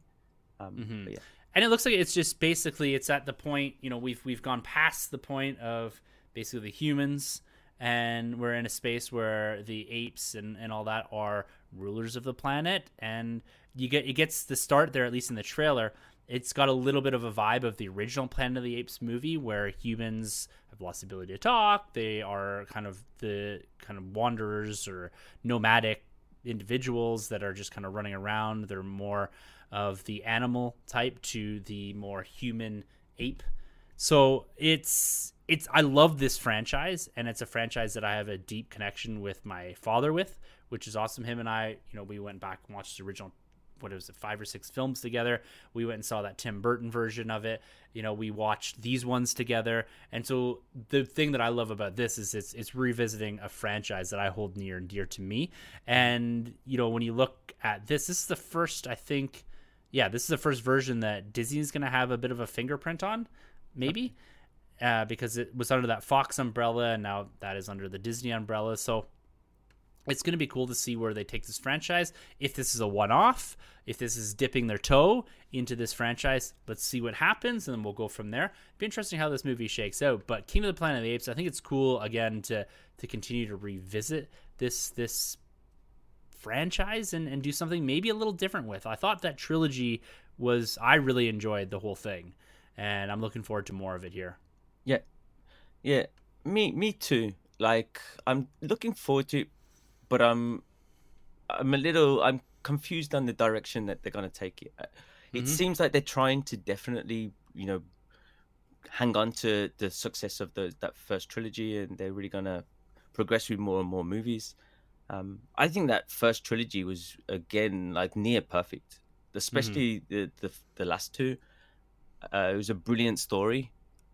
Um, Mhm. But yeah, and it looks like it's just basically it's at the point you know we've we've gone past the point of basically the humans and we're in a space where the apes and, and all that are rulers of the planet and you get it gets the start there at least in the trailer it's got a little bit of a vibe of the original planet of the apes movie where humans have lost the ability to talk they are kind of the kind of wanderers or nomadic individuals that are just kind of running around they're more of the animal type to the more human ape. So it's it's I love this franchise and it's a franchise that I have a deep connection with my father with, which is awesome. Him and I, you know, we went back and watched the original what was it, five or six films together. We went and saw that Tim Burton version of it. You know, we watched these ones together. And so the thing that I love about this is it's it's revisiting a franchise that I hold near and dear to me. And you know, when you look at this, this is the first I think yeah, this is the first version that Disney's going to have a bit of a fingerprint on, maybe, uh, because it was under that Fox umbrella and now that is under the Disney umbrella. So it's going to be cool to see where they take this franchise. If this is a one off, if this is dipping their toe into this franchise, let's see what happens and then we'll go from there. It'd be interesting how this movie shakes out. But King of the Planet of the Apes, I think it's cool again to to continue to revisit this this franchise and, and do something maybe a little different with. I thought that trilogy was I really enjoyed the whole thing. And I'm looking forward to more of it here. yeah, yeah. Me, me too. Like I'm looking forward to but I'm, I'm a little. I'm confused on the direction that they're gonna take it. It Mhm. seems like they're trying to definitely, you know, hang on to the success of the that first trilogy, and they're really gonna progress with more and more movies. Um, I think that first trilogy was again like near perfect, especially the, the the last two. Uh, it was a brilliant story,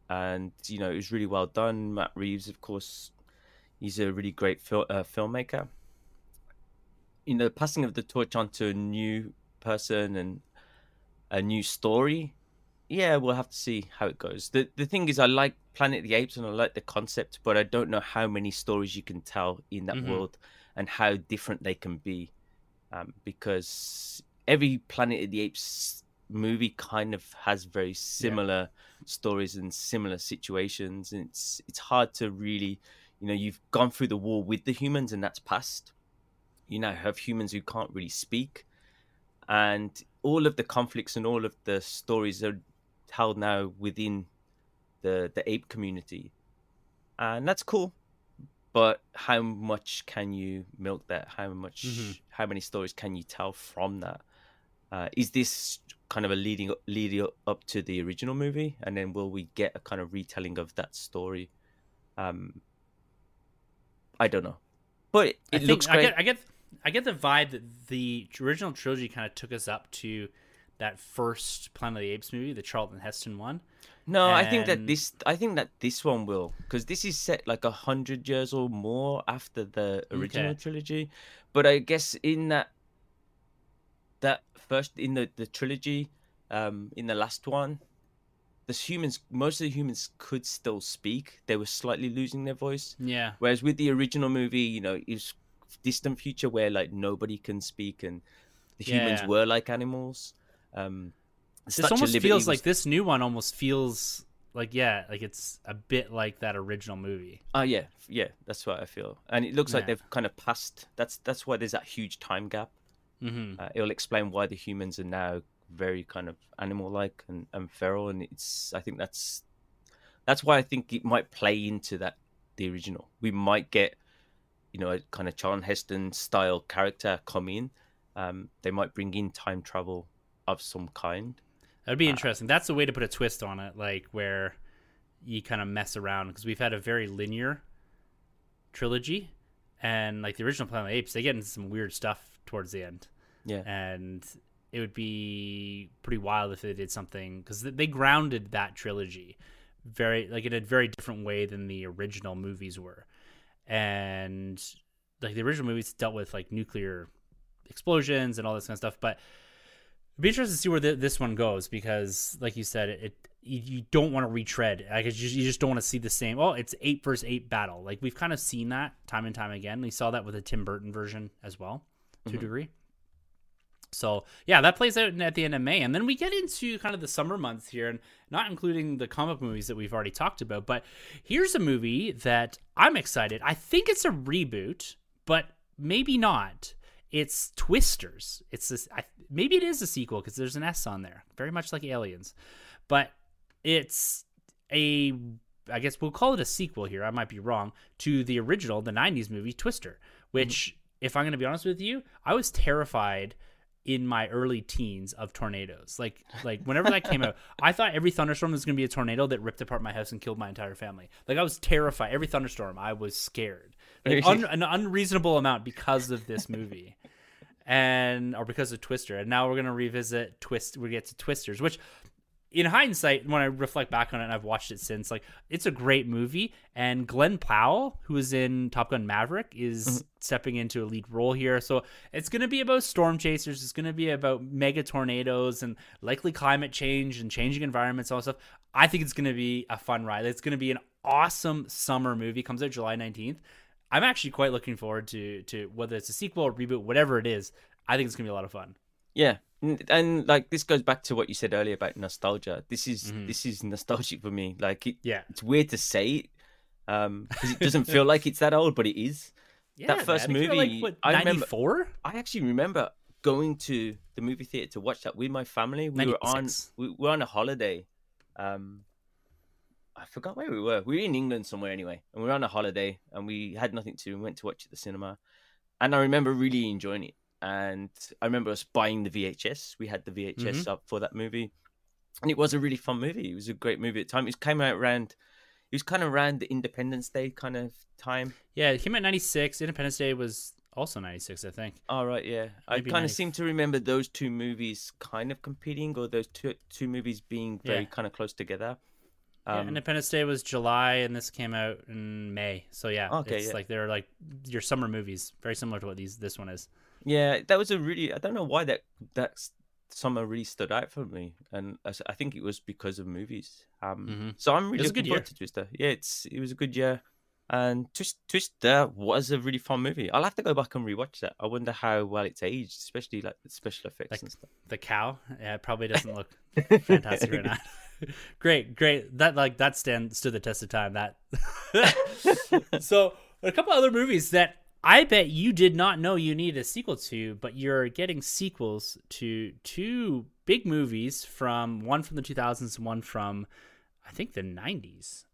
and you know it was really well done. Matt Reeves, of course, he's a really great fil- uh, filmmaker. You know, passing of the torch onto a new person and a new story. Yeah, we'll have to see how it goes. the The thing is, I like Planet of the Apes and I like the concept, but I don't know how many stories you can tell in that Mhm. world and how different they can be, um, because every Planet of the Apes movie kind of has very similar stories and similar situations and it's it's hard to really you know you've gone through the war with the humans and that's past you now have humans who can't really speak. And all of the conflicts and all of the stories are held now within the the ape community. And that's cool. But how much can you milk that? How much Mhm. how many stories can you tell from that? Uh, is this kind of a leading leading up to the original movie? And then will we get a kind of retelling of that story? Um i don't know. But it, I think looks I great get I get I get the vibe that the original trilogy kind of took us up to that first Planet of the Apes movie, the Charlton Heston one. No, I think that this. I think that this one will, because this is set like a hundred years or more after the original Okay. trilogy. But I guess in that that first in the the trilogy, um, in the last one, the humans, most of the humans could still speak. They were slightly losing their voice. Yeah. Whereas with the original movie, you know, it was distant future where like nobody can speak and the humans Yeah. were like animals. Um, This almost feels was- like this new one almost feels like yeah, like it's a bit like that original movie. Oh yeah, yeah, that's what I feel, and it looks like they've kind of passed. That's that's why there's that huge time gap. Mm-hmm. Uh, it'll explain why the humans are now very kind of animal-like and, and feral, and it's. I think that's that's why I think it might play into that the original. We might get, you know, a kind of Charlton Heston style character come in. Um, they might bring in time travel of some kind. That'd be interesting. That's the way to put a twist on it, like where you kind of mess around because we've had a very linear trilogy, and like the original Planet of the Apes, they get into some weird stuff towards the end, Yeah, and it would be pretty wild if they did something because they grounded that trilogy very like in a very different way than the original movies were, and like the original movies dealt with like nuclear explosions and all this kind of stuff, but It'd be interesting to see where th- this one goes because, like you said, it, it you, you don't want to retread. Like it's just, you just don't want to see the same. Oh, it's eight versus eight battle. Like we've kind of seen that time and time again. We saw that with the Tim Burton version as well, to a mm-hmm. degree. So yeah, that plays out at the end of May, and then we get into kind of the summer months here, and not including the comic movies that we've already talked about. But here's a movie that I'm excited. I think it's a reboot, but maybe not. It's Twisters. It's this. I, maybe it is a sequel because there's an S on there, very much like Aliens, but it's a. I guess we'll call it a sequel here. I might be wrong to the original, the '90s movie Twister, mm-hmm. which, if I'm going to be honest with you, I was terrified in my early teens of tornadoes. Like like whenever that came out, I thought every thunderstorm was going to be a tornado that ripped apart my house and killed my entire family. Like I was terrified. Every thunderstorm, I was scared. Like un- an unreasonable amount because of this movie. And or because of Twister. And now we're going to revisit Twist we get to Twisters, which in hindsight, when I reflect back on it and I've watched it since, like it's a great movie. And Glen Powell, who is in Top Gun Maverick, is mm-hmm. stepping into a lead role here. So it's going to be about storm chasers. It's going to be about mega tornadoes and likely climate change and changing environments, all that stuff. I think it's going to be a fun ride. It's going to be an awesome summer movie. Comes out July nineteenth. I'm actually quite looking forward to to whether it's a sequel or reboot, whatever it is. I think it's going to be a lot of fun. Yeah, and, like this goes back to what you said earlier about nostalgia. This is Mm-hmm. this is nostalgic for me. Like it, Yeah. it's weird to say it um because it doesn't feel like it's that old, but it is. Yeah, That first man. Movie, like, what, I remember- 94? I actually remember going to the movie theater to watch that with my family. We were on we were on a holiday. Um, I forgot where we were. We were in England somewhere anyway, and we were on a holiday, and we had nothing to. do. We went to watch at the cinema, and I remember really enjoying it. And I remember us buying the VHS. We had the VHS up for that movie, and it was a really fun movie. It was a great movie at the time. It came out around. It was kind of around the Independence Day kind of time. Yeah, it came out 96. Independence Day was also 96, I think. All right, yeah. I kind 90 of seem to remember those two movies kind of competing, or those two two movies being very Yeah. kind of close together. yeah, Um, Independence Day was July, and this came out in May. So yeah, Okay, it's yeah. like they're like your summer movies, very similar to what these this one is. Yeah, that was a really. I don't know why that that summer really stood out for me, and I think it was because of movies. Um, Mhm. so I'm really looking good forward year. to Twister. Yeah, it's it was a good year, and Twist, Twister was a really fun movie. I'll have to go back and rewatch that. I wonder how well it's aged, especially like the special effects Like- and stuff. The cow, yeah, it probably doesn't look fantastic right now. great, great. That like that stand stood the test of time. That. so a couple other movies that I bet you did not know you needed a sequel to, but you're getting sequels to two big movies from one from the 2000s and one from I think the 90s.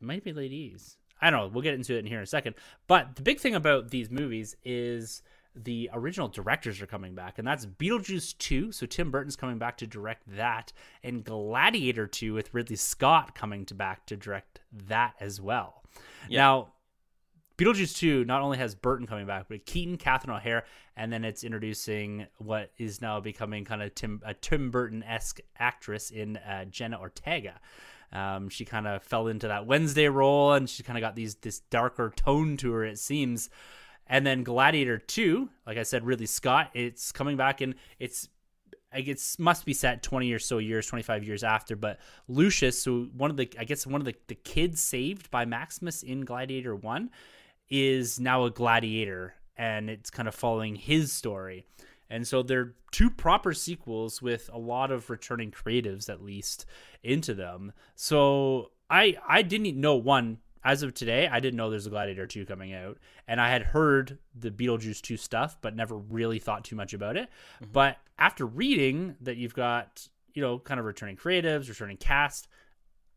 It might be late 80s. I don't know. We'll get into it in here in a second. But the big thing about these movies is the original directors are coming back, and that's Beetlejuice 2. So Tim Burton's coming back to direct that, and Gladiator 2 with Ridley Scott coming to back to direct that as well. Now, Beetlejuice 2 not only has Burton coming back, but Keaton, Catherine O'Hara, and then it's introducing what is now becoming kind of Tim a Tim Burton esque actress in uh, Jenna Ortega. Um, she kind of fell into that Wednesday role, and she kind of got these this darker tone to her. It seems. And then Gladiator 2, like I said, Ridley Scott, it's coming back and it's I guess must be set 20 or so years, 25 years after. But Lucius, so one of the, I guess one of the, the kids saved by Maximus in Gladiator 1 is now a gladiator and it's kind of following his story. And so they're two proper sequels with a lot of returning creatives at least into them. So I I didn't know one as of today, I didn't know there's a Gladiator 2 coming out. And I had heard the Beetlejuice 2 stuff, but never really thought too much about it. Mm-hmm. But after reading that you've got, you know, kind of returning creatives, returning cast,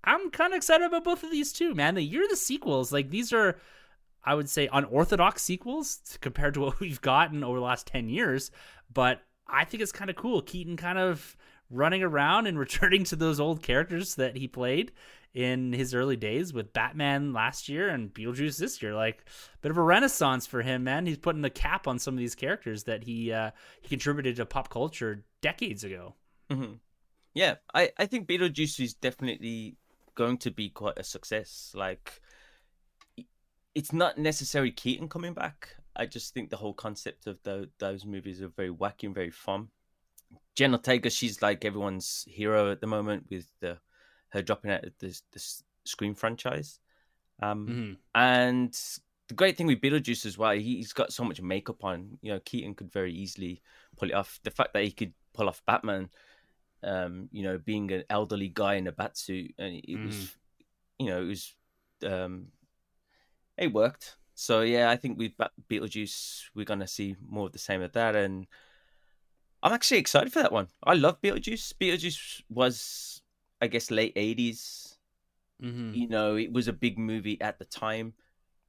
I'm kind of excited about both of these two, man. The year of the sequels, like these are, I would say, unorthodox sequels compared to what we've gotten over the last 10 years. But I think it's kind of cool. Keaton kind of running around and returning to those old characters that he played in his early days with Batman last year and Beetlejuice this year. Like a bit of a renaissance for him, man. He's putting the cap on some of these characters that he uh, he contributed to pop culture decades ago. Mm-hmm. Yeah, I I think Beetlejuice is definitely going to be quite a success. Like it's not necessarily Keaton coming back. I just think the whole concept of the, those movies are very wacky and very fun. Jen Ortega, she's like everyone's hero at the moment with the her dropping out of this, this Scream franchise. Um, mm-hmm. And the great thing with Beetlejuice as well, he's got so much makeup on. You know, Keaton could very easily pull it off. The fact that he could pull off Batman, um, you know, being an elderly guy in a bat suit, and it mm-hmm. was, you know, it was, um, it worked. So yeah, I think with Beetlejuice, we're gonna see more of the same of that, and I'm actually excited for that one. I love Beetlejuice. Beetlejuice was I guess late 80s. Mm-hmm. You know, it was a big movie at the time.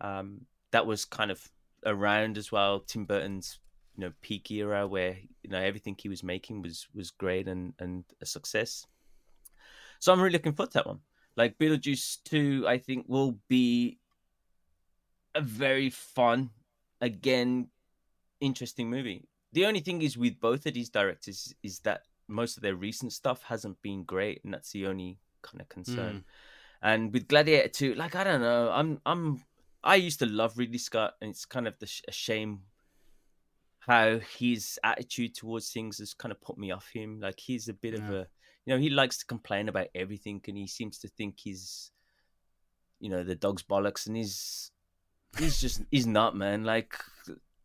Um, that was kind of around as well. Tim Burton's you know peak era where you know everything he was making was was great and and a success. So I'm really looking forward to that one. Like Beetlejuice 2, I think will be a very fun, again, interesting movie. The only thing is with both of these directors is that most of their recent stuff hasn't been great, and that's the only kind of concern. Mm. And with Gladiator 2, like I don't know, I'm I'm I used to love Ridley Scott, and it's kind of the, a shame how his attitude towards things has kind of put me off him. Like he's a bit yeah. of a, you know, he likes to complain about everything, and he seems to think he's, you know, the dog's bollocks, and he's he's just he's not man. Like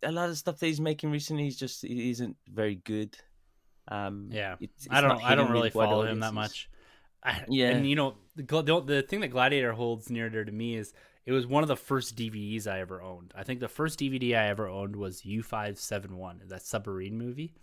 a lot of stuff that he's making recently, he's just he isn't very good. Um, yeah, it's, it's I don't I don't really follow him that much. I, yeah, and you know the, the thing that Gladiator holds near there to me is it was one of the first DVDs I ever owned. I think the first DVD I ever owned was U five seven one, that submarine movie.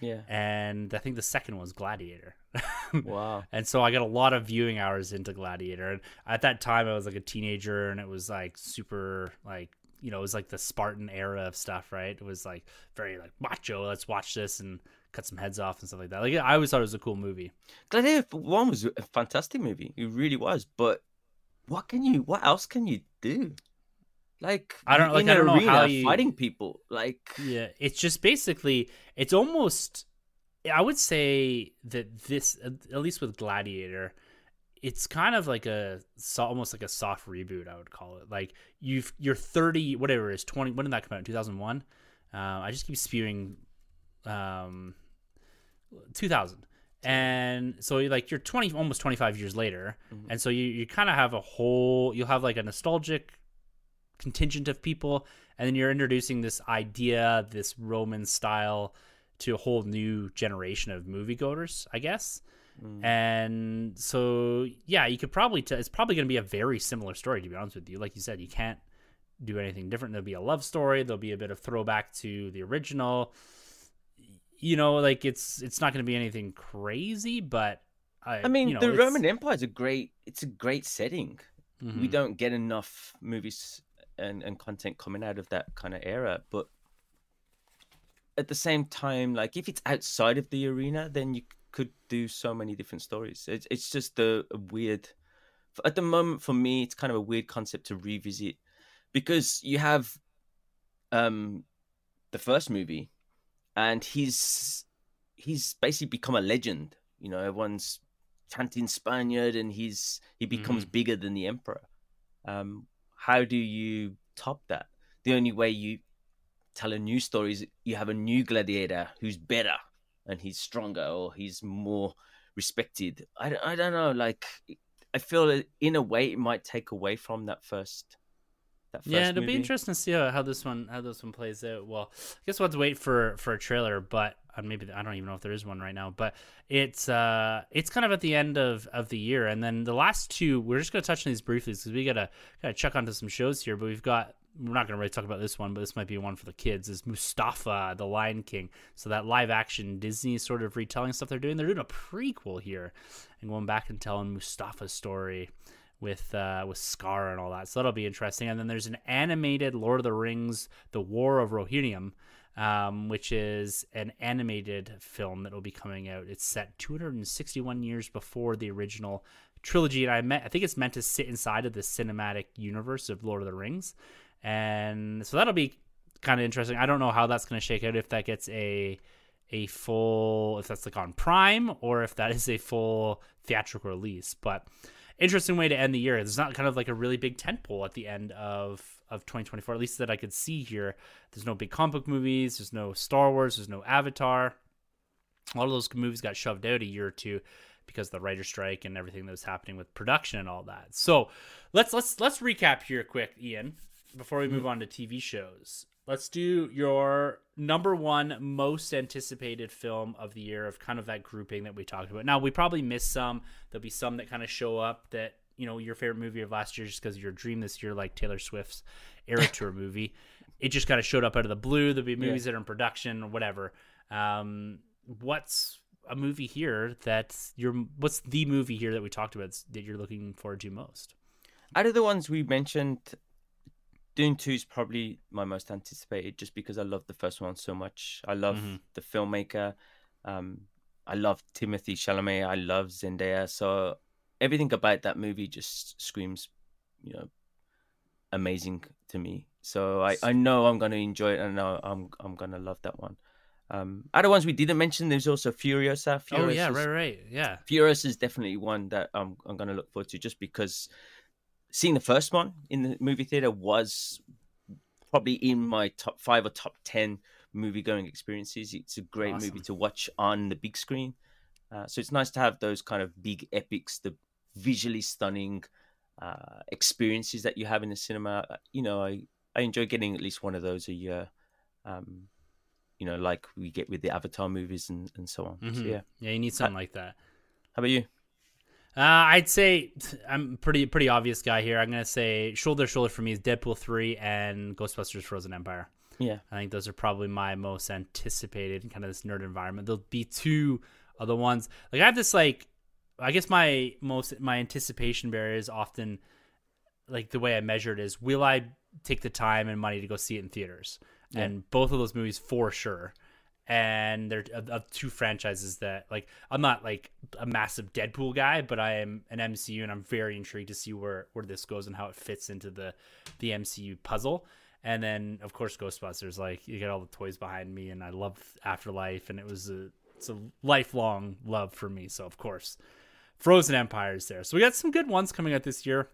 Yeah, and I think the second was Gladiator. wow! and so I got a lot of viewing hours into Gladiator, and at that time I was like a teenager, and it was like super like you know it was like the Spartan era of stuff, right? It was like very like macho. Let's watch this and cut some heads off and stuff like that. Like I always thought it was a cool movie. Gladiator One was a fantastic movie. It really was. But what can you? What else can you do? Like I don't like I don't know how you fighting people. Like yeah, it's just basically it's almost. I would say that this, at least with Gladiator, it's kind of like a almost like a soft reboot. I would call it. Like you've you're 30, whatever it is 20. When did that come out? 2001. Uh, I just keep spewing um, 2000 and so like you're 20 almost 25 years later mm-hmm. and so you, you kind of have a whole you'll have like a nostalgic contingent of people and then you're introducing this idea this roman style to a whole new generation of moviegoers i guess mm. and so yeah you could probably t- it's probably going to be a very similar story to be honest with you like you said you can't do anything different there'll be a love story there'll be a bit of throwback to the original you know, like it's it's not going to be anything crazy, but I, I mean, you know, the Roman Empire is a great it's a great setting. Mm-hmm. We don't get enough movies and, and content coming out of that kind of era, but at the same time, like if it's outside of the arena, then you could do so many different stories. It's it's just a, a weird. At the moment, for me, it's kind of a weird concept to revisit because you have um the first movie, and he's he's basically become a legend. You know, everyone's chanting Spaniard, and he's he becomes Mhm. bigger than the emperor. Um, how do you top that? The only way you tell a new story is you have a new gladiator who's better and he's stronger or he's more respected. I, I don't know. Like, I feel in a way it might take away from that first. Yeah, it'll movie. be interesting to see how, how this one how this one plays out. Well, I guess we'll have to wait for for a trailer, but uh, maybe I don't even know if there is one right now. But it's uh it's kind of at the end of of the year, and then the last two we're just gonna touch on these briefly because we gotta gotta chuck onto some shows here. But we've got we're not gonna really talk about this one, but this might be one for the kids. Is Mufasa the Lion King? So that live action Disney sort of retelling stuff they're doing. They're doing a prequel here and going back and telling Mufasa's story with uh, with Scar and all that. So that'll be interesting. And then there's an animated Lord of the Rings: The War of Rohirrim, um, which is an animated film that will be coming out. It's set 261 years before the original trilogy, and I met, I think it's meant to sit inside of the cinematic universe of Lord of the Rings, and so that'll be kind of interesting. I don't know how that's going to shake out if that gets a a full if that's like on Prime or if that is a full theatrical release, but interesting way to end the year. There's not kind of like a really big tentpole at the end of of 2024, at least that I could see here. There's no big comic book movies. There's no Star Wars. There's no Avatar. A lot of those movies got shoved out a year or two because of the writer strike and everything that was happening with production and all that. So let's let's let's recap here quick, Ian, before we move mm-hmm. on to TV shows. Let's do your number one most anticipated film of the year of kind of that grouping that we talked about. Now we probably missed some. There'll be some that kind of show up that you know your favorite movie of last year just because your dream this year, like Taylor Swift's Era Tour movie. It just kind of showed up out of the blue. There'll be movies that are in production or whatever. Um, what's a movie here that you're? What's the movie here that we talked about that you're looking forward to most? Out of the ones we mentioned, Dune 2 is probably my most anticipated just because I love the first one so much. I love Mhm. the filmmaker. Um, I love Timothée Chalamet. I love Zendaya. So everything about that movie just screams, you know, amazing to me. So I, I know I'm going to enjoy it and I know I'm, to love that one. Um, other ones we didn't mention, there's also Furiosa. Furiosa oh yeah, is- right, right, yeah. Furious is definitely one that I'm I'm going to look forward to just because seeing the first one in the movie theater was probably in my top five or top ten movie going experiences. It's a great Awesome. movie to watch on the big screen. Uh, so it's nice to have those kind of big epics, the visually stunning uh, experiences that you have in the cinema. Uh, You know, I I enjoy getting at least one of those a year. Um, you know, like we get with the Avatar movies and, and so on. So Mhm. yeah, yeah, you need something like that. how about you? Uh, I'd say I'm pretty pretty obvious guy here. I'm gonna say shoulder to shoulder for me is Deadpool three and Ghostbusters Frozen Empire. Yeah. I think those are probably my most anticipated in kind of this nerd environment. There'll be two other ones. Like I have this like I guess my most my anticipation barrier is often like the way I measure it is will I take the time and money to go see it in theaters? Yeah. And both of those movies for sure. And they're of, of two franchises that like I'm not like a massive Deadpool guy, but I am an MCU and I'm very intrigued to see where where this goes and how it fits into the the MCU puzzle. And then of course Ghostbusters, like you get all the toys behind me, and I love Afterlife, and it was a it's a lifelong love for me. So of course, Frozen Empire is there. So we got some good ones coming out this year.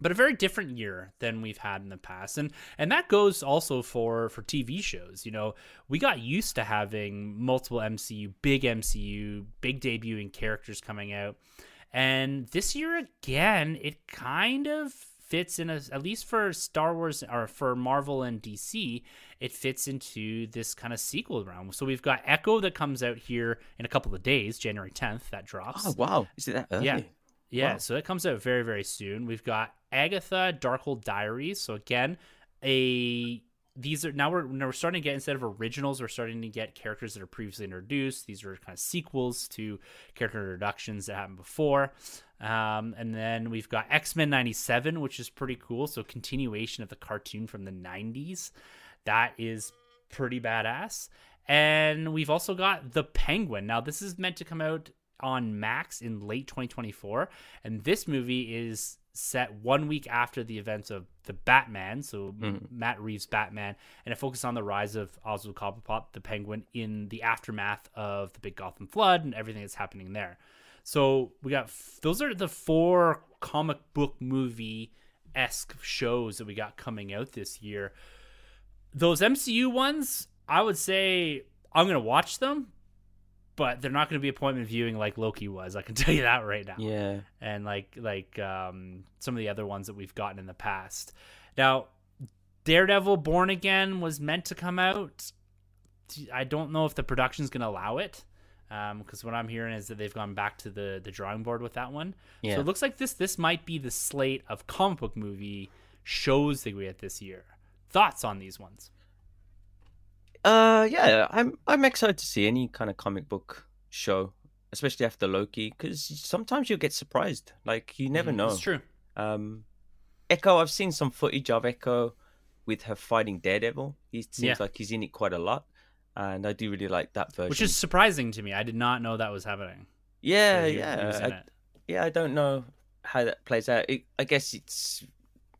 But a very different year than we've had in the past. And and that goes also for for tv shows. You know we got used to having multiple mcu big mcu big debuting characters coming out. And this year again it kind of fits in a, at least for star wars or for marvel and dc it fits into this kind of sequel realm. So we've got echo that comes out here in a couple of days january 10th that drops. Oh wow, is it that early? yeah. Yeah, Wow. so it comes out very, very soon. We've got Agatha Darkhold Diaries. So again, a these are now we're now we're starting to get instead of originals, we're starting to get characters that are previously introduced. These are kind of sequels to character introductions that happened before. Um, and then we've got X Men '97, which is pretty cool. So continuation of the cartoon from the '90s. That is pretty badass. And we've also got The Penguin. Now, this is meant to come out on Max in late 2024, and this movie is set one week after the events of the Batman, so Mhm. Matt Reeves' Batman, and it focuses on the rise of Oswald Cobblepot, the Penguin, in the aftermath of the Big Gotham flood and everything that's happening there. So we got f- those are the four comic book movie esque shows that we got coming out this year. Those MCU ones, I would say I'm gonna watch them, but they're not gonna be appointment viewing like Loki was. I can tell you that right now Yeah. and like like um, some of the other ones that we've gotten in the past. Now, Daredevil Born Again was meant to come out. I don't know if the production's going to allow it because what I'm hearing is that they've gone back to the the drawing board with that one. Yeah. So it looks like this this might be the slate of comic book movie shows that we get this year. Thoughts on these ones? Uh, yeah, I'm I'm excited to see any kind of comic book show, especially after Loki, because sometimes you'll get surprised. Like you never Mhm, know. It's true. Um, Echo, I've seen some footage of Echo with her fighting Daredevil. He seems Yeah. like he's in it quite a lot, and I do really like that version. Which is surprising to me. I did not know that was happening. yeah, he- he yeah, in I, yeah. I don't know how that plays out. It, I guess it's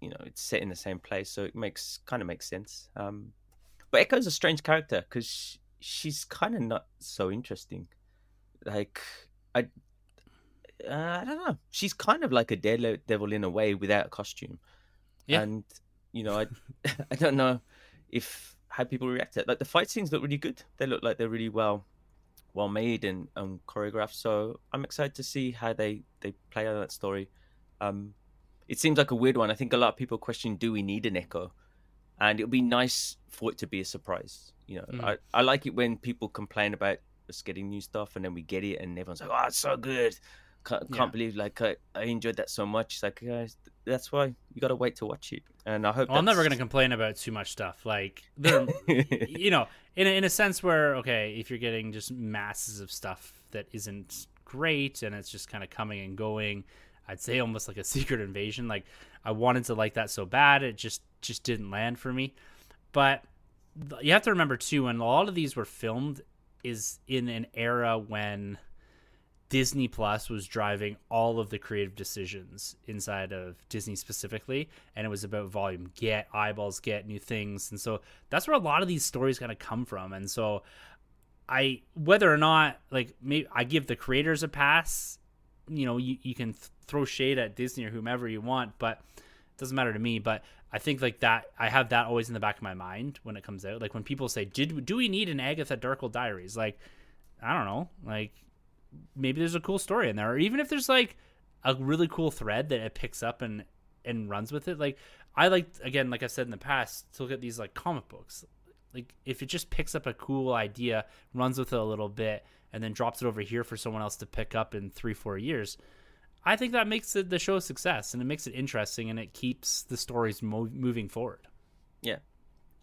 you know it's set in the same place, so it makes kind of makes sense. Um, but Echo's a strange character because she's kind of not so interesting. Like I, uh, I don't know. She's kind of like a daredevil in a way without a costume. Yeah. And you know, I I don't know if how people react to it. Like the fight scenes look really good. They look like they're really well well made and, and choreographed. So I'm excited to see how they they play out that story. Um, it seems like a weird one. I think a lot of people question, do we need an echo? And it'll be nice for it to be a surprise. You know, Mhm. I, I like it when people complain about us getting new stuff and then we get it and everyone's like, oh, it's so good. Can't, Yeah. can't believe like I, I enjoyed that so much. It's like, guys, that's why you got to wait to watch it. And I hope Well, I'm never going to complain about too much stuff. Like you know, in a, in a sense where okay, if you're getting just masses of stuff that isn't great and it's just kind of coming and going, I'd say almost like a secret invasion. Like I wanted to like that so bad, it just just didn't land for me. But you have to remember too, when a lot of these were filmed, is in an era when Disney Plus was driving all of the creative decisions inside of Disney specifically, and it was about volume, get eyeballs, get new things, and so that's where a lot of these stories kind of come from. And so, I whether or not like maybe I give the creators a pass, you know, you you can th- throw shade at Disney or whomever you want, but it doesn't matter to me. But I think like that, I have that always in the back of my mind when it comes out. Like when people say, "Did do we need an Agatha Darkhold Diaries?" Like I don't know, like maybe there's a cool story in there, or even if there's like a really cool thread that it picks up and and runs with it. Like I like again, like I said in the past, to look at these like comic books. Like if it just picks up a cool idea, runs with it a little bit, and then drops it over here for someone else to pick up in three four years. I think that makes it the show a success, and it makes it interesting, and it keeps the stories mo- moving forward.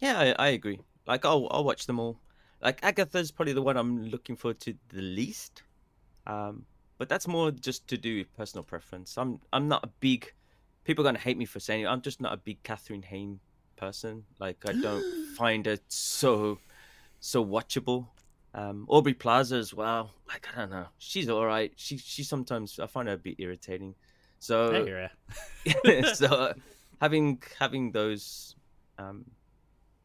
Yeah, I, I agree. Like I'll I'll watch them all. Like Agatha's probably the one I'm looking forward to the least. Um, but that's more just to do with personal preference. I'm I'm not a big. People are gonna hate me for saying it. I'm just not a big Kathryn Hahn person. Like I don't find her so so watchable. Um, Aubrey Plaza as well. Like I don't know. She's all right. She she sometimes I find her a bit irritating. So so uh, having having those um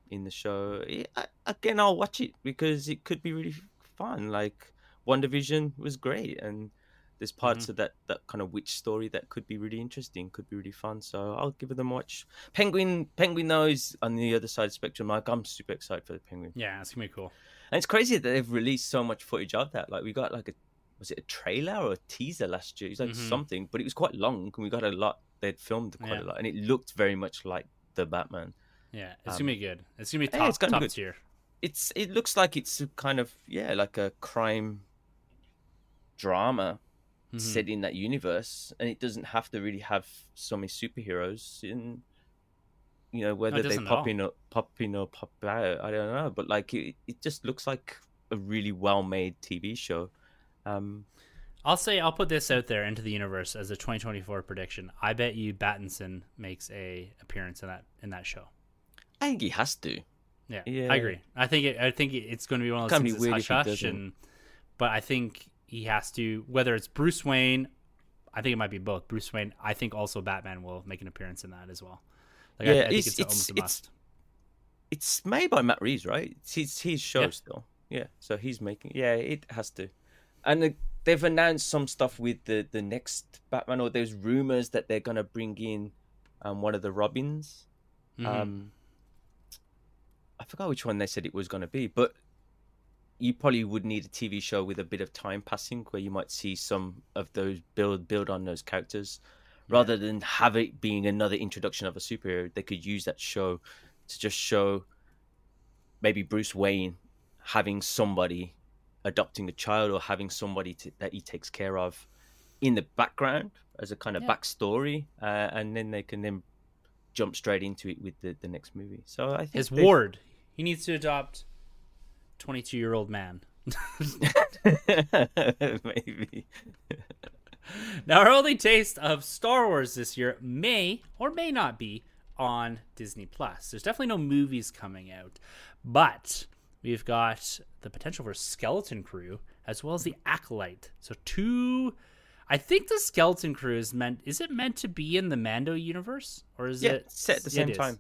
in the show yeah, I, again i'll watch it because it could be really fun like WandaVision was great and there's parts of that that kind of witch story that could be really interesting could be really fun so i'll give it a watch penguin penguin though is on the other side of the spectrum like i'm super excited for the penguin Yeah, it's gonna be cool. And it's crazy that they've released so much footage of that like we got like a was it a trailer or a teaser last year it was like Mhm. something but it was quite long and we got a lot they'd filmed quite Yeah. a lot and it looked very much like the batman Yeah, it's Um, gonna be good. It's gonna be yeah, top it's gonna be good. tier. it's it looks like it's kind of yeah like a crime drama Mhm. set in that universe and it doesn't have to really have so many superheroes in you know whether they pop in or pop in or pop out i don't know but like it, it just looks like a really well made tv show um I'll say I'll put this out there into the universe as a 2024 prediction. I bet you Pattinson makes a appearance in that in that show. i think he has to Yeah, Yeah. I agree. I think it, I think it's going to be one of those things that's hush hush, and but I think he has to whether it's Bruce Wayne. I think it might be both. Bruce Wayne. I think also Batman will make an appearance in that as well. Like, yeah, I, I it's, it's, a must. It's, made by Matt Reeves, right? It's his, his show yeah. still. Yeah, so he's making. Yeah, it has to. And the, they've announced some stuff with the the next Batman, or there's rumors that they're gonna bring in um, one of the Robins. Mm-hmm. Um, I forgot which one they said it was gonna be, but you probably would need a TV show with a bit of time passing where you might see some of those build build on those characters. Rather than have it being another introduction of a superhero they could use that show to just show maybe Bruce Wayne having somebody adopting a child or having somebody to, that he takes care of in the background as a kind of yeah. backstory uh, and then they can then jump straight into it with the, the next movie so i think his they... ward he needs to adopt 22 year old man. Maybe. now, our only taste of Star Wars this year may or may not be on Disney Plus. There's definitely no movies coming out, but we've got the potential for Skeleton Crew as well as the Acolyte. So two. I think the Skeleton Crew is meant. Is it meant to be in the Mando universe, or is yeah, it set at the same time?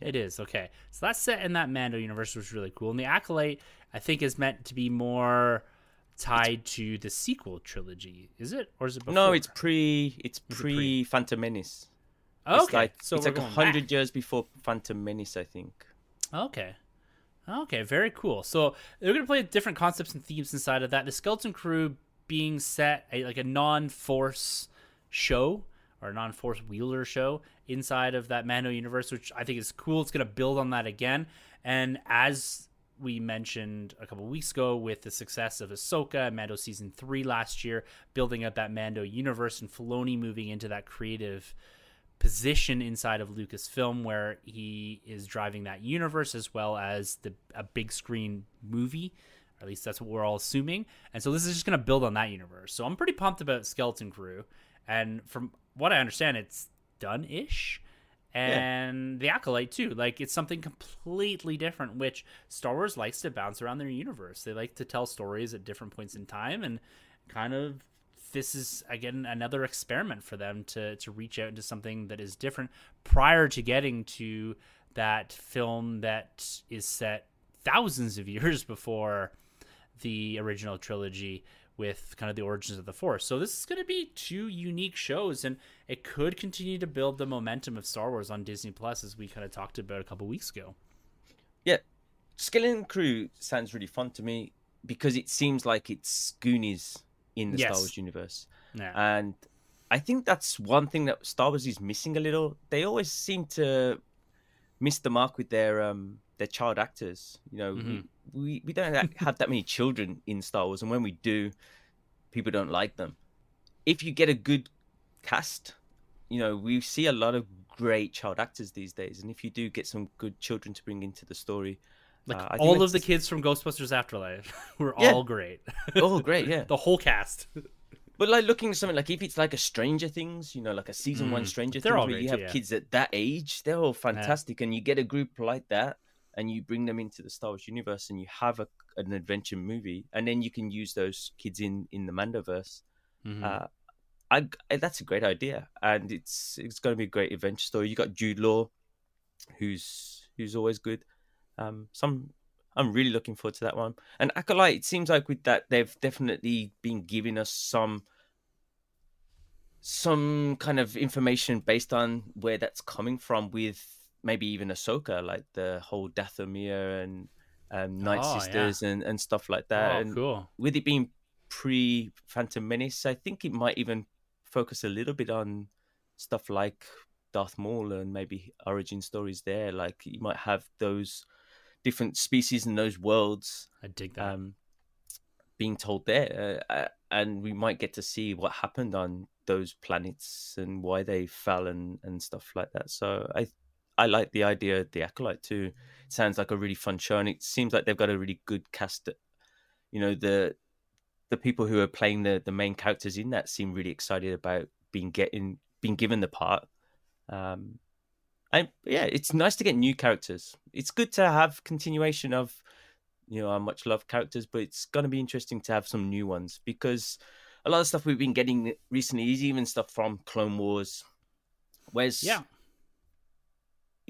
It is okay. So that's set in that Mando universe, which is really cool. And the Acolyte I think is meant to be more tied to the sequel trilogy. Is it or is it? Before? No, it's pre. It's pre, pre Phantom Menace. Oh, okay, it's like, so it's like hundred years before Phantom Menace, I think. Okay. Okay, very cool. So they're going to play different concepts and themes inside of that. The Skeleton Crew being set a, like a non-force show or a non-force wielder show inside of that Mando universe, which I think is cool. It's going to build on that again. And as we mentioned a couple weeks ago with the success of Ahsoka, and Mando season three last year, building up that Mando universe, and Filoni moving into that creative position inside of Lucasfilm where he is driving that universe as well as the a big screen movie. At least that's what we're all assuming. And so this is just going to build on that universe. So I'm pretty pumped about Skeleton Crew. And from what I understand, it's done ish and yeah. the acolyte too. Like it's something completely different which star wars likes to bounce around their universe. They like to tell stories at different points in time and kind of this is again another experiment for them to to reach out into something that is different prior to getting to that film that is set thousands of years before the original trilogy with kind of the origins of the force. So this is going to be two unique shows, and it could continue to build the momentum of Star Wars on Disney Plus, as we kind of talked about a couple weeks ago. Yeah, Skeleton Crew sounds really fun to me because it seems like it's Goonies in the yes. Star Wars universe, yeah. and I think that's one thing that Star Wars is missing a little. They always seem to miss the mark with their um their child actors. You know, mm-hmm we, we don't have that many children in Star Wars, and when we do, people don't like them. If you get a good cast, you know, we see a lot of great child actors these days, and if you do get some good children to bring into the story, like uh, all of the kids from Ghostbusters Afterlife were yeah. all great. oh, great, yeah, the whole cast. But like looking at something like if it's like a Stranger Things, you know, like a season mm, one Stranger Things, where you have yeah. kids at that age, they're all fantastic, yeah. and you get a group like that and you bring them into the Star Wars universe and you have a, an adventure movie, and then you can use those kids in in the Mandoverse. Mm-hmm. Uh, I, I, that's a great idea, and it's it's going to be a great adventure story. You got Jude Law, who's who's always good. Um, some I'm really looking forward to that one. And Acolyte, it seems like with that they've definitely been giving us some some kind of information based on where that's coming from with maybe even Ahsoka, like the whole Dathomir and um, Night oh, Sisters yeah. and, and stuff like that. Oh, and cool. with it being pre Phantom Menace, I think it might even focus a little bit on stuff like Darth Maul and maybe origin stories there. Like you might have those different species in those worlds. I dig that. Um, being told there, uh, uh, and we might get to see what happened on those planets and why they fell and, and stuff like that. So I I like the idea of the acolyte too. It sounds like a really fun show, and it seems like they've got a really good cast. You know the the people who are playing the the main characters in that seem really excited about being getting being given the part. Um, and yeah, it's nice to get new characters. It's good to have continuation of you know our much loved characters, but it's going to be interesting to have some new ones because a lot of stuff we've been getting recently is even stuff from Clone Wars. Whereas, Yeah.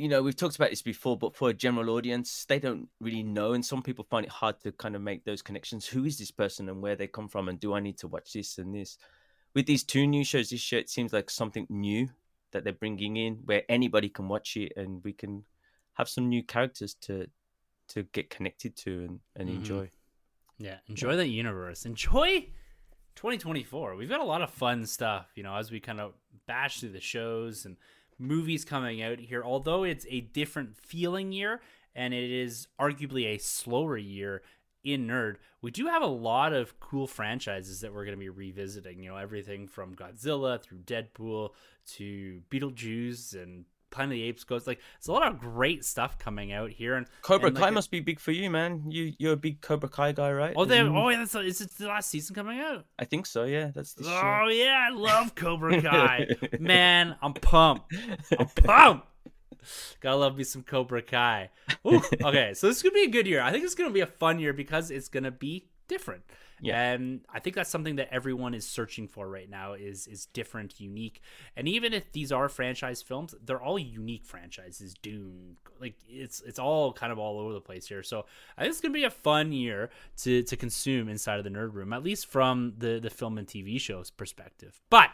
You know, we've talked about this before, but for a general audience, they don't really know, and some people find it hard to kind of make those connections. Who is this person and where they come from, and do I need to watch this and this? With these two new shows this year, it seems like something new that they're bringing in, where anybody can watch it, and we can have some new characters to to get connected to and, and Mhm. enjoy. Yeah, enjoy the universe. Enjoy 2024. We've got a lot of fun stuff, you know, as we kind of bash through the shows and movies coming out here. Although it's a different feeling year and it is arguably a slower year in nerd, we do have a lot of cool franchises that we're going to be revisiting. You know, everything from Godzilla through Deadpool to Beetlejuice and Planet of the Apes goes. Like, it's a lot of great stuff coming out here. And Cobra and, Kai like, must be big for you, man. You you're a big Cobra Kai guy, right? Oh, they oh, yeah, that's is it the last season coming out? I think so. Yeah, that's the Oh yeah, I love Cobra Kai. Man, I'm pumped. I'm pumped. Gotta love me some Cobra Kai. Ooh, okay, so this is gonna be a good year. I think it's gonna be a fun year because it's gonna be different. Yeah. And I think that's something that everyone is searching for right now is is different, unique. And even if these are franchise films, they're all unique franchises. Dune, like it's it's all kind of all over the place here. So I think it's gonna be a fun year to to consume inside of the nerd room, at least from the the film and TV shows perspective. But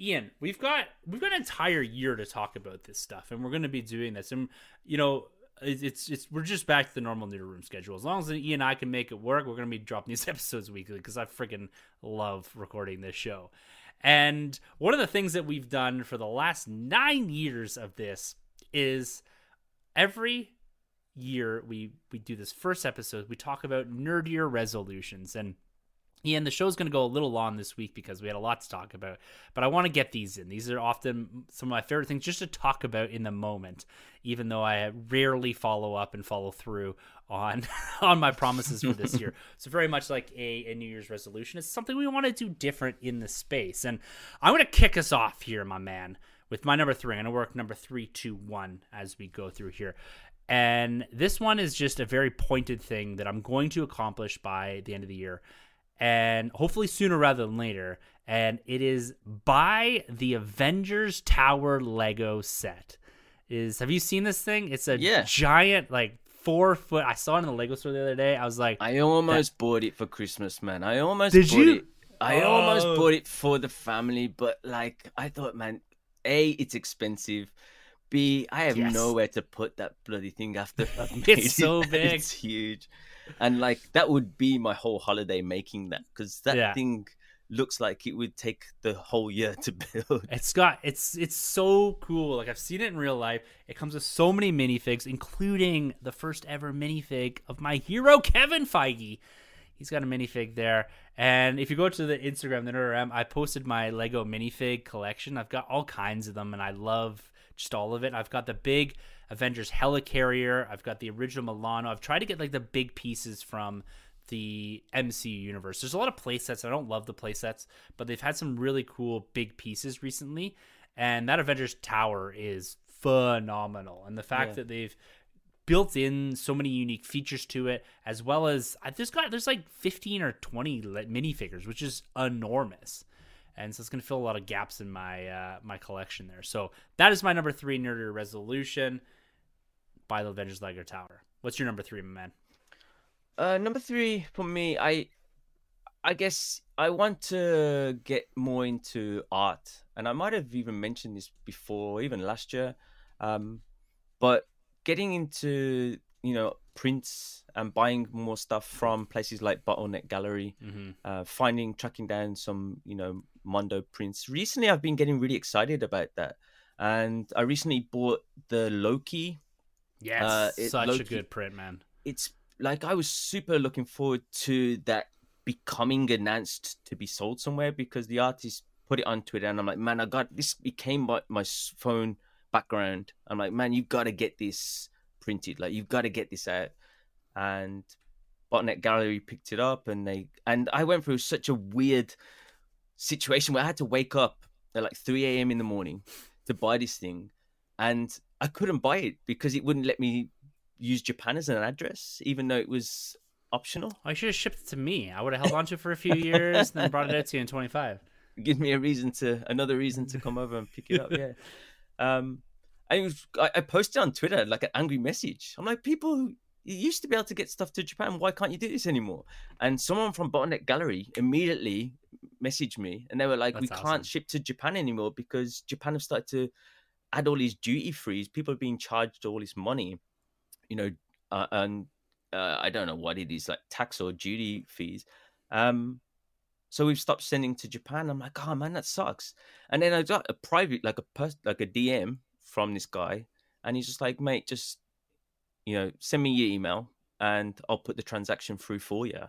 Ian, we've got we've got an entire year to talk about this stuff, and we're going to be doing this. And you know, it's it's we're just back to the normal nerd room schedule. As long as Ian and I can make it work, we're to be dropping these episodes weekly because I freaking love recording this show. And one of the things that we've done for the last nine years of this is every year we we do this first episode. We talk about nerdier resolutions and. Ian, the show's going to go a little long this week because we had a lot to talk about, but I want to get these in. These are often some of my favorite things just to talk about in the moment, even though I rarely follow up and follow through on on my promises for this year. So very much like a, a New Year's resolution, it's something we want to do different in the space. And I'm going to kick us off here, my man, with my number three. I'm going to work number three, two, one as we go through here. And this one is just a very pointed thing that I'm going to accomplish by the end of the year and hopefully sooner rather than later. And it is by the Avengers Tower Lego set. Is have you seen this thing? It's a Yeah. giant, like four foot. I saw it in the Lego store the other day. I was like, I almost bought it for Christmas, man. I almost Did bought you? it. I almost Oh. bought it for the family, but like I thought, man, A, it's expensive. B, I have Yes. nowhere to put that bloody thing after I've made It's it. so big. It's huge. And like that would be my whole holiday making that because that Yeah. thing looks like it would take the whole year to build. It's got it's it's so cool. Like I've seen it in real life. It comes with so many minifigs, including the first ever minifig of my hero Kevin Feige. He's got a minifig there. And if you go to the Instagram, the NerdRM, I posted my Lego minifig collection. I've got all kinds of them, and I love just all of it. I've got the big Avengers Helicarrier. I've got the original Milano. I've tried to get like the big pieces from the MCU universe. There's a lot of playsets. I don't love the playsets, but they've had some really cool big pieces recently. And that Avengers Tower is phenomenal. And the fact Yeah. that they've built in so many unique features to it, as well as there's got there's like 15 or 20 minifigures, which is enormous. And so it's going to fill a lot of gaps in my uh, my collection there. So that is my number three nerdy resolution by the Avengers Lego Tower. What's your number three, my man? Uh, number three for me, I, I guess I want to get more into art, and I might have even mentioned this before, even last year. Um, but getting into you know prints and buying more stuff from places like Bottleneck Gallery, Mm-hmm. uh, finding tracking down some you know Mondo prints. Recently, I've been getting really excited about that, and I recently bought the Loki Yes, Uh, it- such a good print, man. it's like I was super looking forward to that becoming announced to be sold somewhere because the artist put it on Twitter and I'm like, man, I got this became my, my phone background. I'm like, man, you've got to get this printed. Like, you've got to get this out. And Bottleneck Gallery picked it up and they and I went through such a weird situation where I had to wake up at like 3 a.m. in the morning to buy this thing. And I couldn't buy it because it wouldn't let me use Japan as an address, even though it was optional. I should have shipped it to me. I would have held on to it for a few years, and then brought it out to you in 25. Give me a reason to another reason to come over and pick it up. Yeah. Um, I was I, posted on Twitter like an angry message. I'm like, people who you used to be able to get stuff to Japan. Why can't you do this anymore? And someone from Bottleneck Gallery immediately messaged me, and they were like, That's "We awesome. can't ship to Japan anymore because Japan have started to add all these duty frees. People are being charged all this money, you know, uh, and uh, I don't know what it is, like tax or duty fees. Um, so we've stopped sending to Japan. I'm like, oh man, that sucks. And then I got a private, like a pers- like a DM from this guy, and he's just like, mate, just you know, send me your email and I'll put the transaction through for you.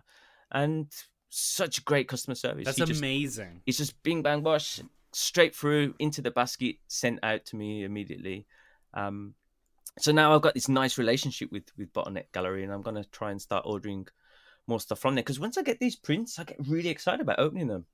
And such great customer service. That's He just- amazing. it's just bing bang bosh straight through into the basket sent out to me immediately um so now i've got this nice relationship with with bottleneck gallery and i'm going to try and start ordering more stuff from there because once i get these prints i get really excited about opening them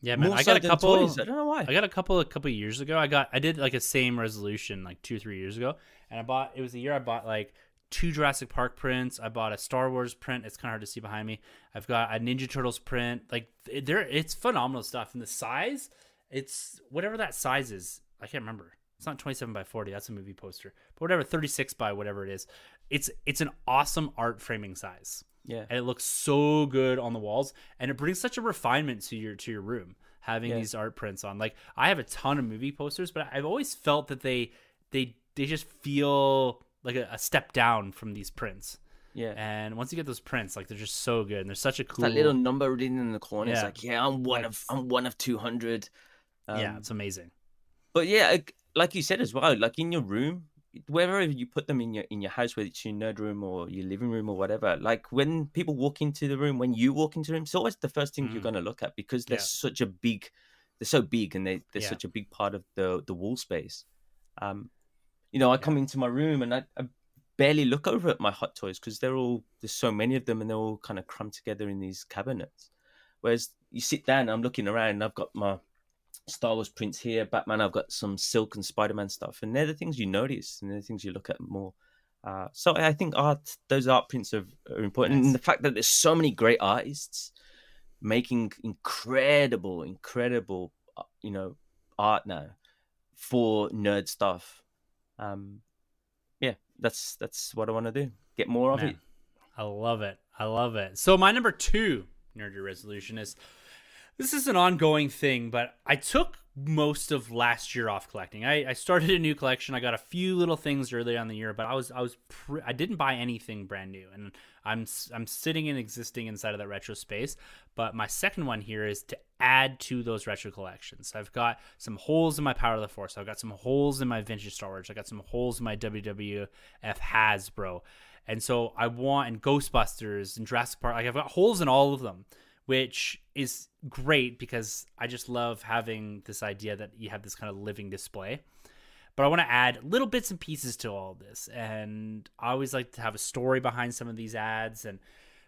Yeah, man. more I so got a couple. toys. i don't know why I got a couple a couple years ago. I got I did like a same resolution like two three years ago, and I bought it was the year I bought like two Jurassic Park prints. I bought a Star Wars print. It's kind of hard to see behind me. I've got a Ninja Turtles print. Like there, it's phenomenal stuff. And the size, it's whatever that size is. I can't remember. It's not twenty seven by forty. That's a movie poster. But whatever thirty six by whatever it is. It's it's an awesome art framing size yeah and it looks so good on the walls and it brings such a refinement to your to your room having Yeah. these art prints on like i have a ton of movie posters but i've always felt that they they they just feel like a, a step down from these prints. Yeah. And once you get those prints like they're just so good. And they're such a cool that little number written in the corner it's like yeah i'm one of i'm one of 200 yeah Um, it's amazing. but yeah like- like you said as well like in your room wherever you put them in your in your house whether it's your nerd room or your living room or whatever like when people walk into the room when you walk into the room it's always the first thing you're Mm. going to look at because they're Yeah. such a big they're so big and they, they're Yeah. such a big part of the the wall space. Um you know i come into my room and i, I barely look over at my hot toys because they're all there's so many of them and they're all kind of crammed together in these cabinets whereas you sit down i'm looking around and i've got my Star Wars prints here, Batman. I've got some Silk and Spider Man stuff, and they're the things you notice, and they're the things you look at more. Uh, so I think art, those art prints are, are important, Nice. and the fact that there's so many great artists making incredible, incredible, uh, you know, art now for nerd stuff. Um, yeah, that's that's what I want to do. Get more of it. I love it. I love it. So my number two nerdy resolution is this is an ongoing thing, but I took most of last year off collecting. I, I started a new collection. I got a few little things early on the year, but I was I was pre- I didn't buy anything brand new, and I'm I'm sitting and existing inside of that retro space. But my second one here is to add to those retro collections. I've got some holes in my Power of the Force. I've got some holes in my vintage Star Wars. I got some holes in my WWF Hasbro. And so I want and Ghostbusters and Jurassic Park. Like I've got holes in all of them, which is great because I just love having this idea that you have this kind of living display. But I want to add little bits and pieces to all this, and I always like to have a story behind some of these ads, and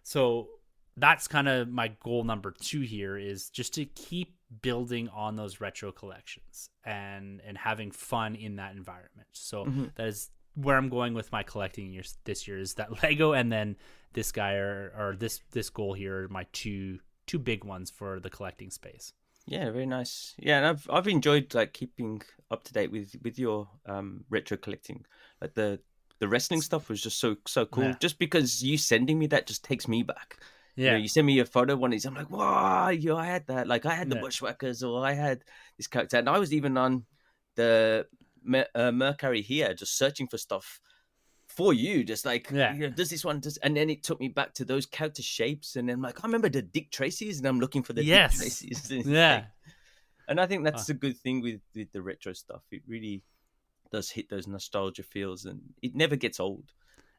so that's kind of my goal number two here is just to keep building on those retro collections and and having fun in that environment. So mm-hmm. that is where I'm going with my collecting years this year is that Lego and then this guy or, or this this goal here are my two two big ones for the collecting space. Yeah, very nice. Yeah, and I've I've enjoyed like keeping up to date with with your um retro collecting. Like the the wrestling stuff was just so so cool. Yeah. Just because you sending me that just takes me back. You, know, Yeah. you send me a photo one of these, I'm like, wow, yo, I had that. Like I had the Yeah. Bushwhackers, or I had this character, and I was even on the uh, Mercari here, just searching for stuff for you, just like, Yeah. you know, does this one, does, and then it took me back to those character shapes, and then like, I remember the Dick Tracy's, and I'm looking for the Yes. Dick Tracy's. It's Yeah. like- and I think that's a good thing with with the retro stuff. It really does hit those nostalgia feels, and it never gets old.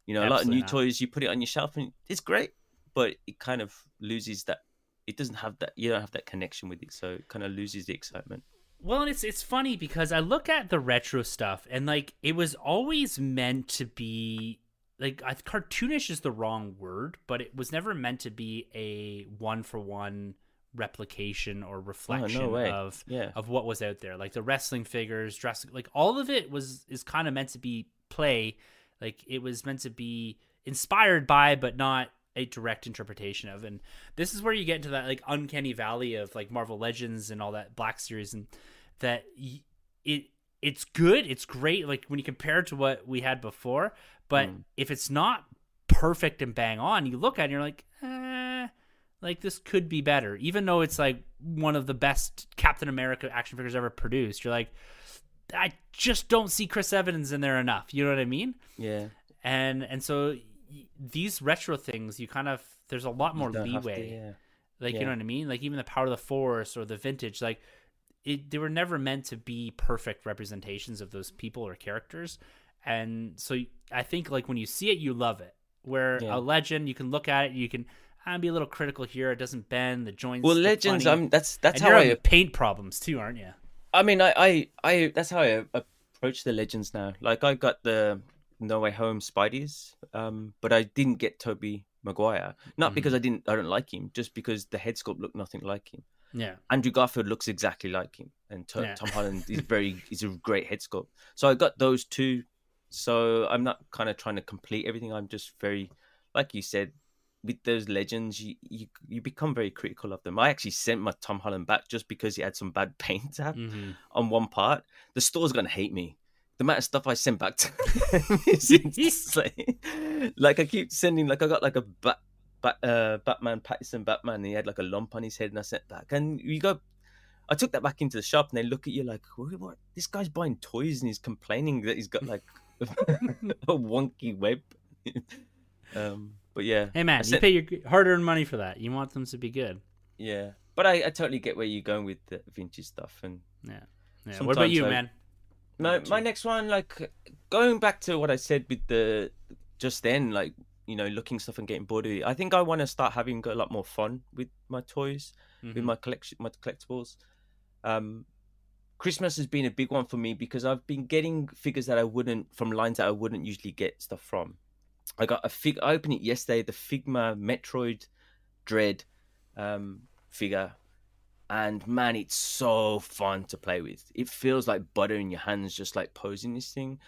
You know, a lot of new not. toys you put it on your shelf, and it's great, but it kind of loses that. It doesn't have that. You don't have that connection with it, so it kind of loses the excitement. Well, and it's it's funny because I look at the retro stuff and like it was always meant to be like I, cartoonish is the wrong word, but it was never meant to be a one for one replication or oh, reflection way. of Yeah. of what was out there. Like the wrestling figures, dress like all of it was is kind of meant to be play. Like it was meant to be inspired by, but not a direct interpretation of. And this is where you get into that like uncanny valley of like Marvel Legends and all that Black Series, and that it it's good, it's great. Like when you compare it to what we had before, but mm. if it's not perfect and bang on, you look at it and you're like, eh, like this could be better. Even though it's like one of the best Captain America action figures ever produced, you're like, I just don't see Chris Evans in there enough. You know what I mean? Yeah. And and so these retro things, you kind of there's a lot more leeway. To, yeah. Like yeah. you know what I mean? Like even the Power of the Force or the vintage, like it, they were never meant to be perfect representations of those people or characters. And so I think like when you see it, you love it. Where yeah. a legend, you can look at it, you can I'm be a little critical here. It doesn't bend. The joints. Well, legends. I'm. That's that's and how I paint problems too, aren't you? I mean, I, I, I. That's how I approach the legends now. Like I got the No Way Home Spideys, um, but I didn't get Tobey Maguire. Not mm-hmm. because I didn't. I don't like him. Just because the head sculpt looked nothing like him. Yeah. Andrew Garfield looks exactly like him, and T- yeah. Tom Holland is very. He's a great head sculpt. So I got those two. So I'm not kind of trying to complete everything. I'm just very, like you said, with those legends, you, you you become very critical of them. I actually sent my Tom Holland back just because he had some bad paint mm-hmm. on one part. The store's gonna hate me. The amount of stuff I sent back to is like I keep sending, like I got like a bat, bat, uh, Batman Pattinson Batman. And he had like a lump on his head, and I sent back. And you go, I took that back into the shop, and they look at you like, what? what? This guy's buying toys, and he's complaining that he's got like a wonky web. um, but yeah. Hey man, you pay your hard-earned money for that. You want them to be good. Yeah, but I, I totally get where you're going with the vintage stuff, and yeah, yeah. What about you, I, man? My my next one, like going back to what I said with the just then, like you know, looking stuff and getting bored of it. I think I want to start having a lot more fun with my toys, mm-hmm. with my collection, my collectibles. Um, Christmas has been a big one for me because I've been getting figures that I wouldn't from lines that I wouldn't usually get stuff from. I got a fig. I opened it yesterday. The Figma Metroid Dread um, figure, and man, it's so fun to play with. It feels like butter in your hands, just like posing this thing.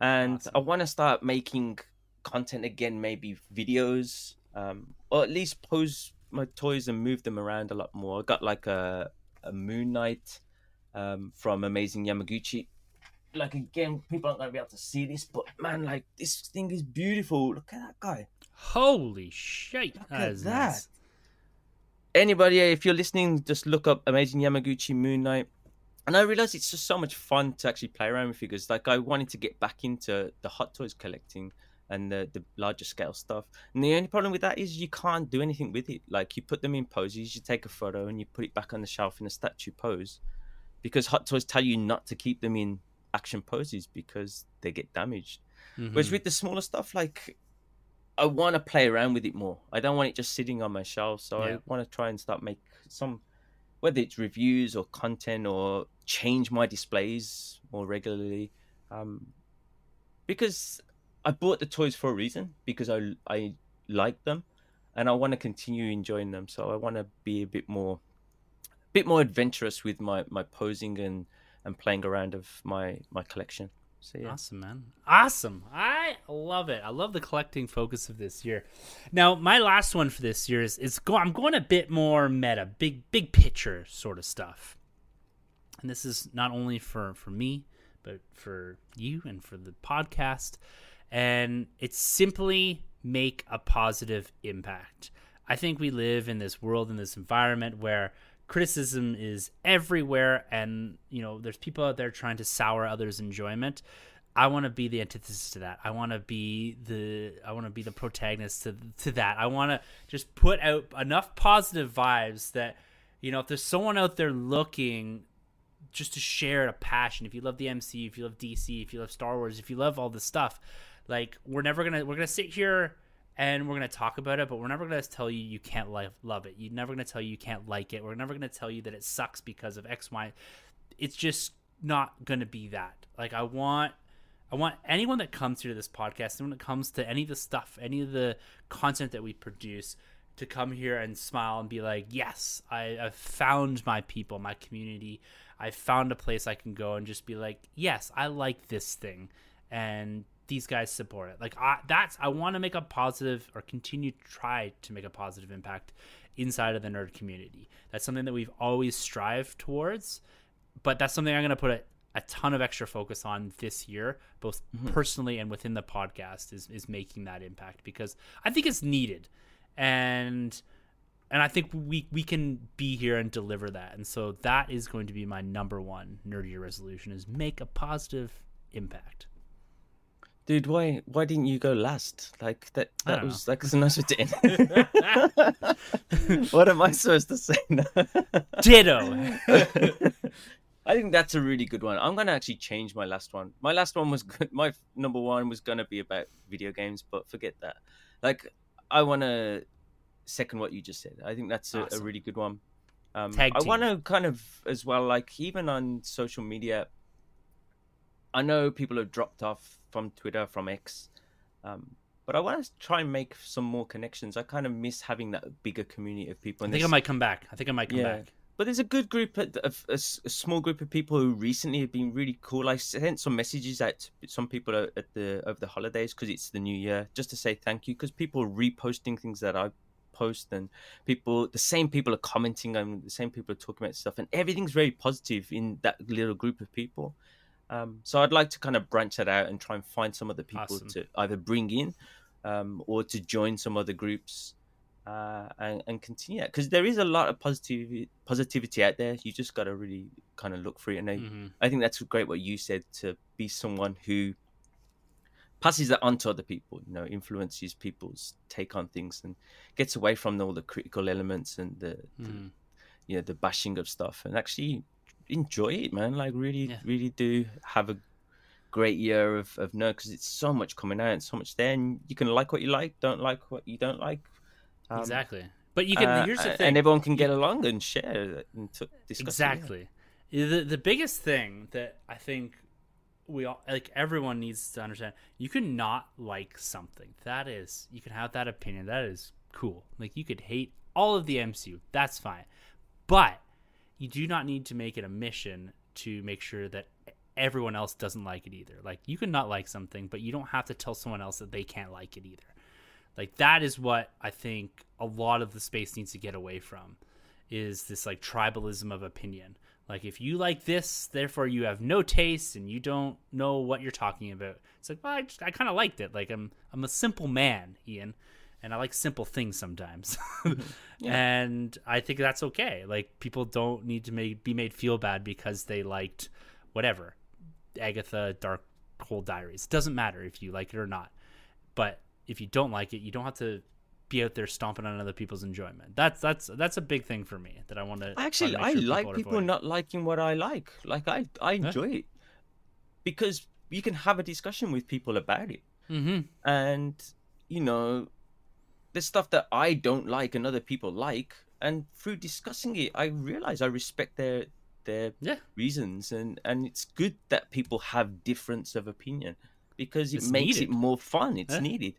And awesome. I want to start making content again, maybe videos, um, or at least pose my toys and move them around a lot more. I got like a a Moon Knight um, from Amazing Yamaguchi like again, people aren't gonna be able to see this, but man, like this thing is beautiful. Look at that guy. Holy shit! Look that at that. Nice. Anybody, if you're listening, just look up Amazing Yamaguchi Moon Knight. And I realized it's just so much fun to actually play around with figures. Like I wanted to get back into the hot toys collecting and the, the larger scale stuff. And the only problem with that is you can't do anything with it. Like you put them in poses, you take a photo and you put it back on the shelf in a statue pose. Because hot toys tell you not to keep them in action poses because they get damaged. Mm-hmm. Whereas with the smaller stuff, like I want to play around with it more. I don't want it just sitting on my shelf. So yeah. I want to try and start make some, whether it's reviews or content or change my displays more regularly. Um, because I bought the toys for a reason because I I like them, and I want to continue enjoying them. So I want to be a bit more, bit more adventurous with my my posing and and playing around of my my collection. So, yeah. Awesome, man. Awesome. I love it. I love the collecting focus of this year. Now, my last one for this year is, is go, I'm going a bit more meta, big big picture sort of stuff. And this is not only for for me, but for you and for the podcast. And it's simply make a positive impact. I think we live in this world in this environment where criticism is everywhere and you know there's people out there trying to sour others enjoyment. I want to be the antithesis to that. I want to be the i want to be the protagonist to, to that. I want to just put out enough positive vibes that you know if there's someone out there looking just to share a passion if you love the mcu if you love dc if you love star wars if you love all this stuff like we're never gonna we're gonna sit here and we're to talk about it, but we're never to tell you you can't love, love it. You're never to tell you you can't like it. We're never to tell you that it sucks because of X, Y. It's just not to be that. Like I want I want anyone that comes here to this podcast, and when it comes to any of the stuff, any of the content that we produce, to come here and smile and be like, yes, I, have found my people, my community. I found a place I can go and just be like, yes, I like this thing. And these guys support it. Like I, that's I want to make a positive or continue to try to make a positive impact inside of the nerd community. That's something that we've always strived towards, but that's something I'm going to put a, a ton of extra focus on this year, both Mm-hmm. personally and within the podcast, is is making that impact because I think it's needed, and and I think we we can be here and deliver that, and so that is going to be my number one nerdy resolution: is make a positive impact. Dude, why why didn't you go last? Like that that don't was like a nice way to end. what am I supposed to say now? Ditto. I think that's a really good one. I'm gonna actually change my last one. My last one was good. My number one was gonna be about video games, but forget that. Like, I want to second what you just said. I think that's a, a really good one. Um, Tag I want to kind of as well, like even on social media. I know people have dropped off from Twitter, from X, um, but I want to try and make some more connections. I kind of miss having that bigger community of people. I and think I might come back. I think I might come Yeah. back. but there's a good group of, of a, a small group of people who recently have been really cool. I sent some messages out to some people at at the over the holidays because it's the new year, just to say thank you. Because people are reposting things that I post, and people, the same people are commenting, and the same people are talking about stuff, and everything's very positive in that little group of people. Um, so I'd like to kind of branch that out and try and find some other people Awesome. to either bring in um, or to join some other groups uh, and, and continue that because there is a lot of positivity positivity out there. You just got to really kind of look for it. And I, hmm I think that's great what you said to be someone who passes that on to other people. You know, influences people's take on things and gets away from all the critical elements and the, the hmm you know the bashing of stuff and actually enjoy it, man. Like really, Yeah. really do have a great year of of nerd because it's so much coming out and so much there, and you can like what you like, don't like what you don't like. Um, exactly. But you can. uh, here's the thing. and everyone can get along and share and t- discuss. it, yeah. exactly. The the biggest thing that I think we all like everyone needs to understand. You can not like something. That is, you can have that opinion. That is cool. Like you could hate all of the MCU. That's fine. But you do not need to make it a mission to make sure that everyone else doesn't like it either. Like you can not like something, but you don't have to tell someone else that they can't like it either. Like that is what I think a lot of the space needs to get away from is this like tribalism of opinion. Like if you like this, therefore you have no taste and you don't know what you're talking about. It's like, well, I, I kind of liked it. Like I'm I'm a simple man, Ian, and I like simple things sometimes. And I think that's okay. Like people don't need to make, be made feel bad because they liked whatever Agatha Dark Hole Diaries. It doesn't matter if you like it or not. But if you don't like it, you don't have to be out there stomping on other people's enjoyment. That's that's that's a big thing for me that I want to Actually, I like people not liking what I like. Like I, I enjoy it because you can have a discussion with people about it, Mm-hmm. and you know, there's stuff that I don't like and other people like, and through discussing it, I realize I respect their their Yeah. reasons, and and it's good that people have difference of opinion because it It's makes needed. it more fun. It's Yeah. needed.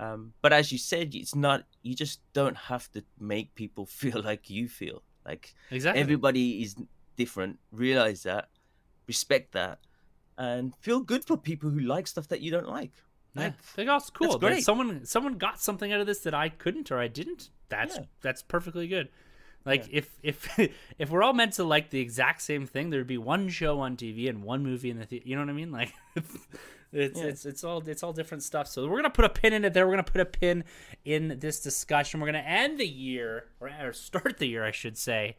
Um, but as you said, it's not. You just don't have to make people feel like you feel. Like Exactly. everybody is different. Realize that, respect that, and feel good for people who like stuff that you don't like. Yeah, Like, like, oh, cool. that great. Someone someone got something out of this that I couldn't or I didn't. That's Yeah. that's perfectly good. Like if if if we're all meant to like the exact same thing, there'd be one show on TV and one movie in the theater. You know what I mean? Like it's Yeah. it's it's all it's all different stuff. So we're gonna put a pin in it there. We're gonna put a pin in this discussion. We're gonna end the year or, or start the year, I should say,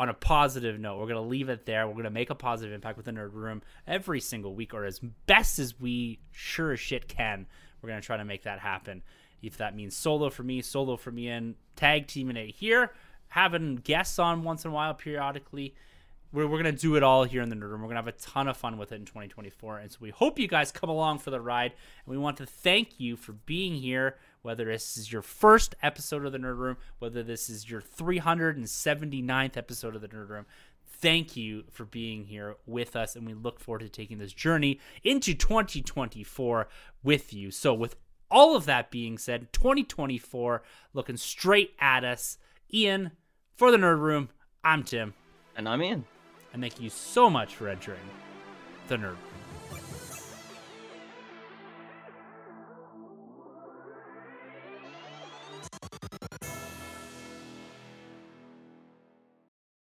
on a positive note. We're gonna leave it there. We're gonna make a positive impact within our room every single week, or as best as we sure as shit can. We're gonna try to make that happen. If that means solo for me, solo for me, and tag teaming it here, having guests on once in a while periodically. We're, we're gonna do it all here in the nerd room. We're gonna have a ton of fun with it in 2024, and so we hope you guys come along for the ride. And we want to thank you for being here. Whether this is your first episode of the Nerd Room, whether this is your 379th episode of the Nerd Room, thank you for being here with us, and we look forward to taking this journey into 2024 with you. So, with all of that being said, 2024 looking straight at us. Ian, for the Nerd Room, I'm Tim, And I'm Ian. and thank you so much for entering the Nerd Room.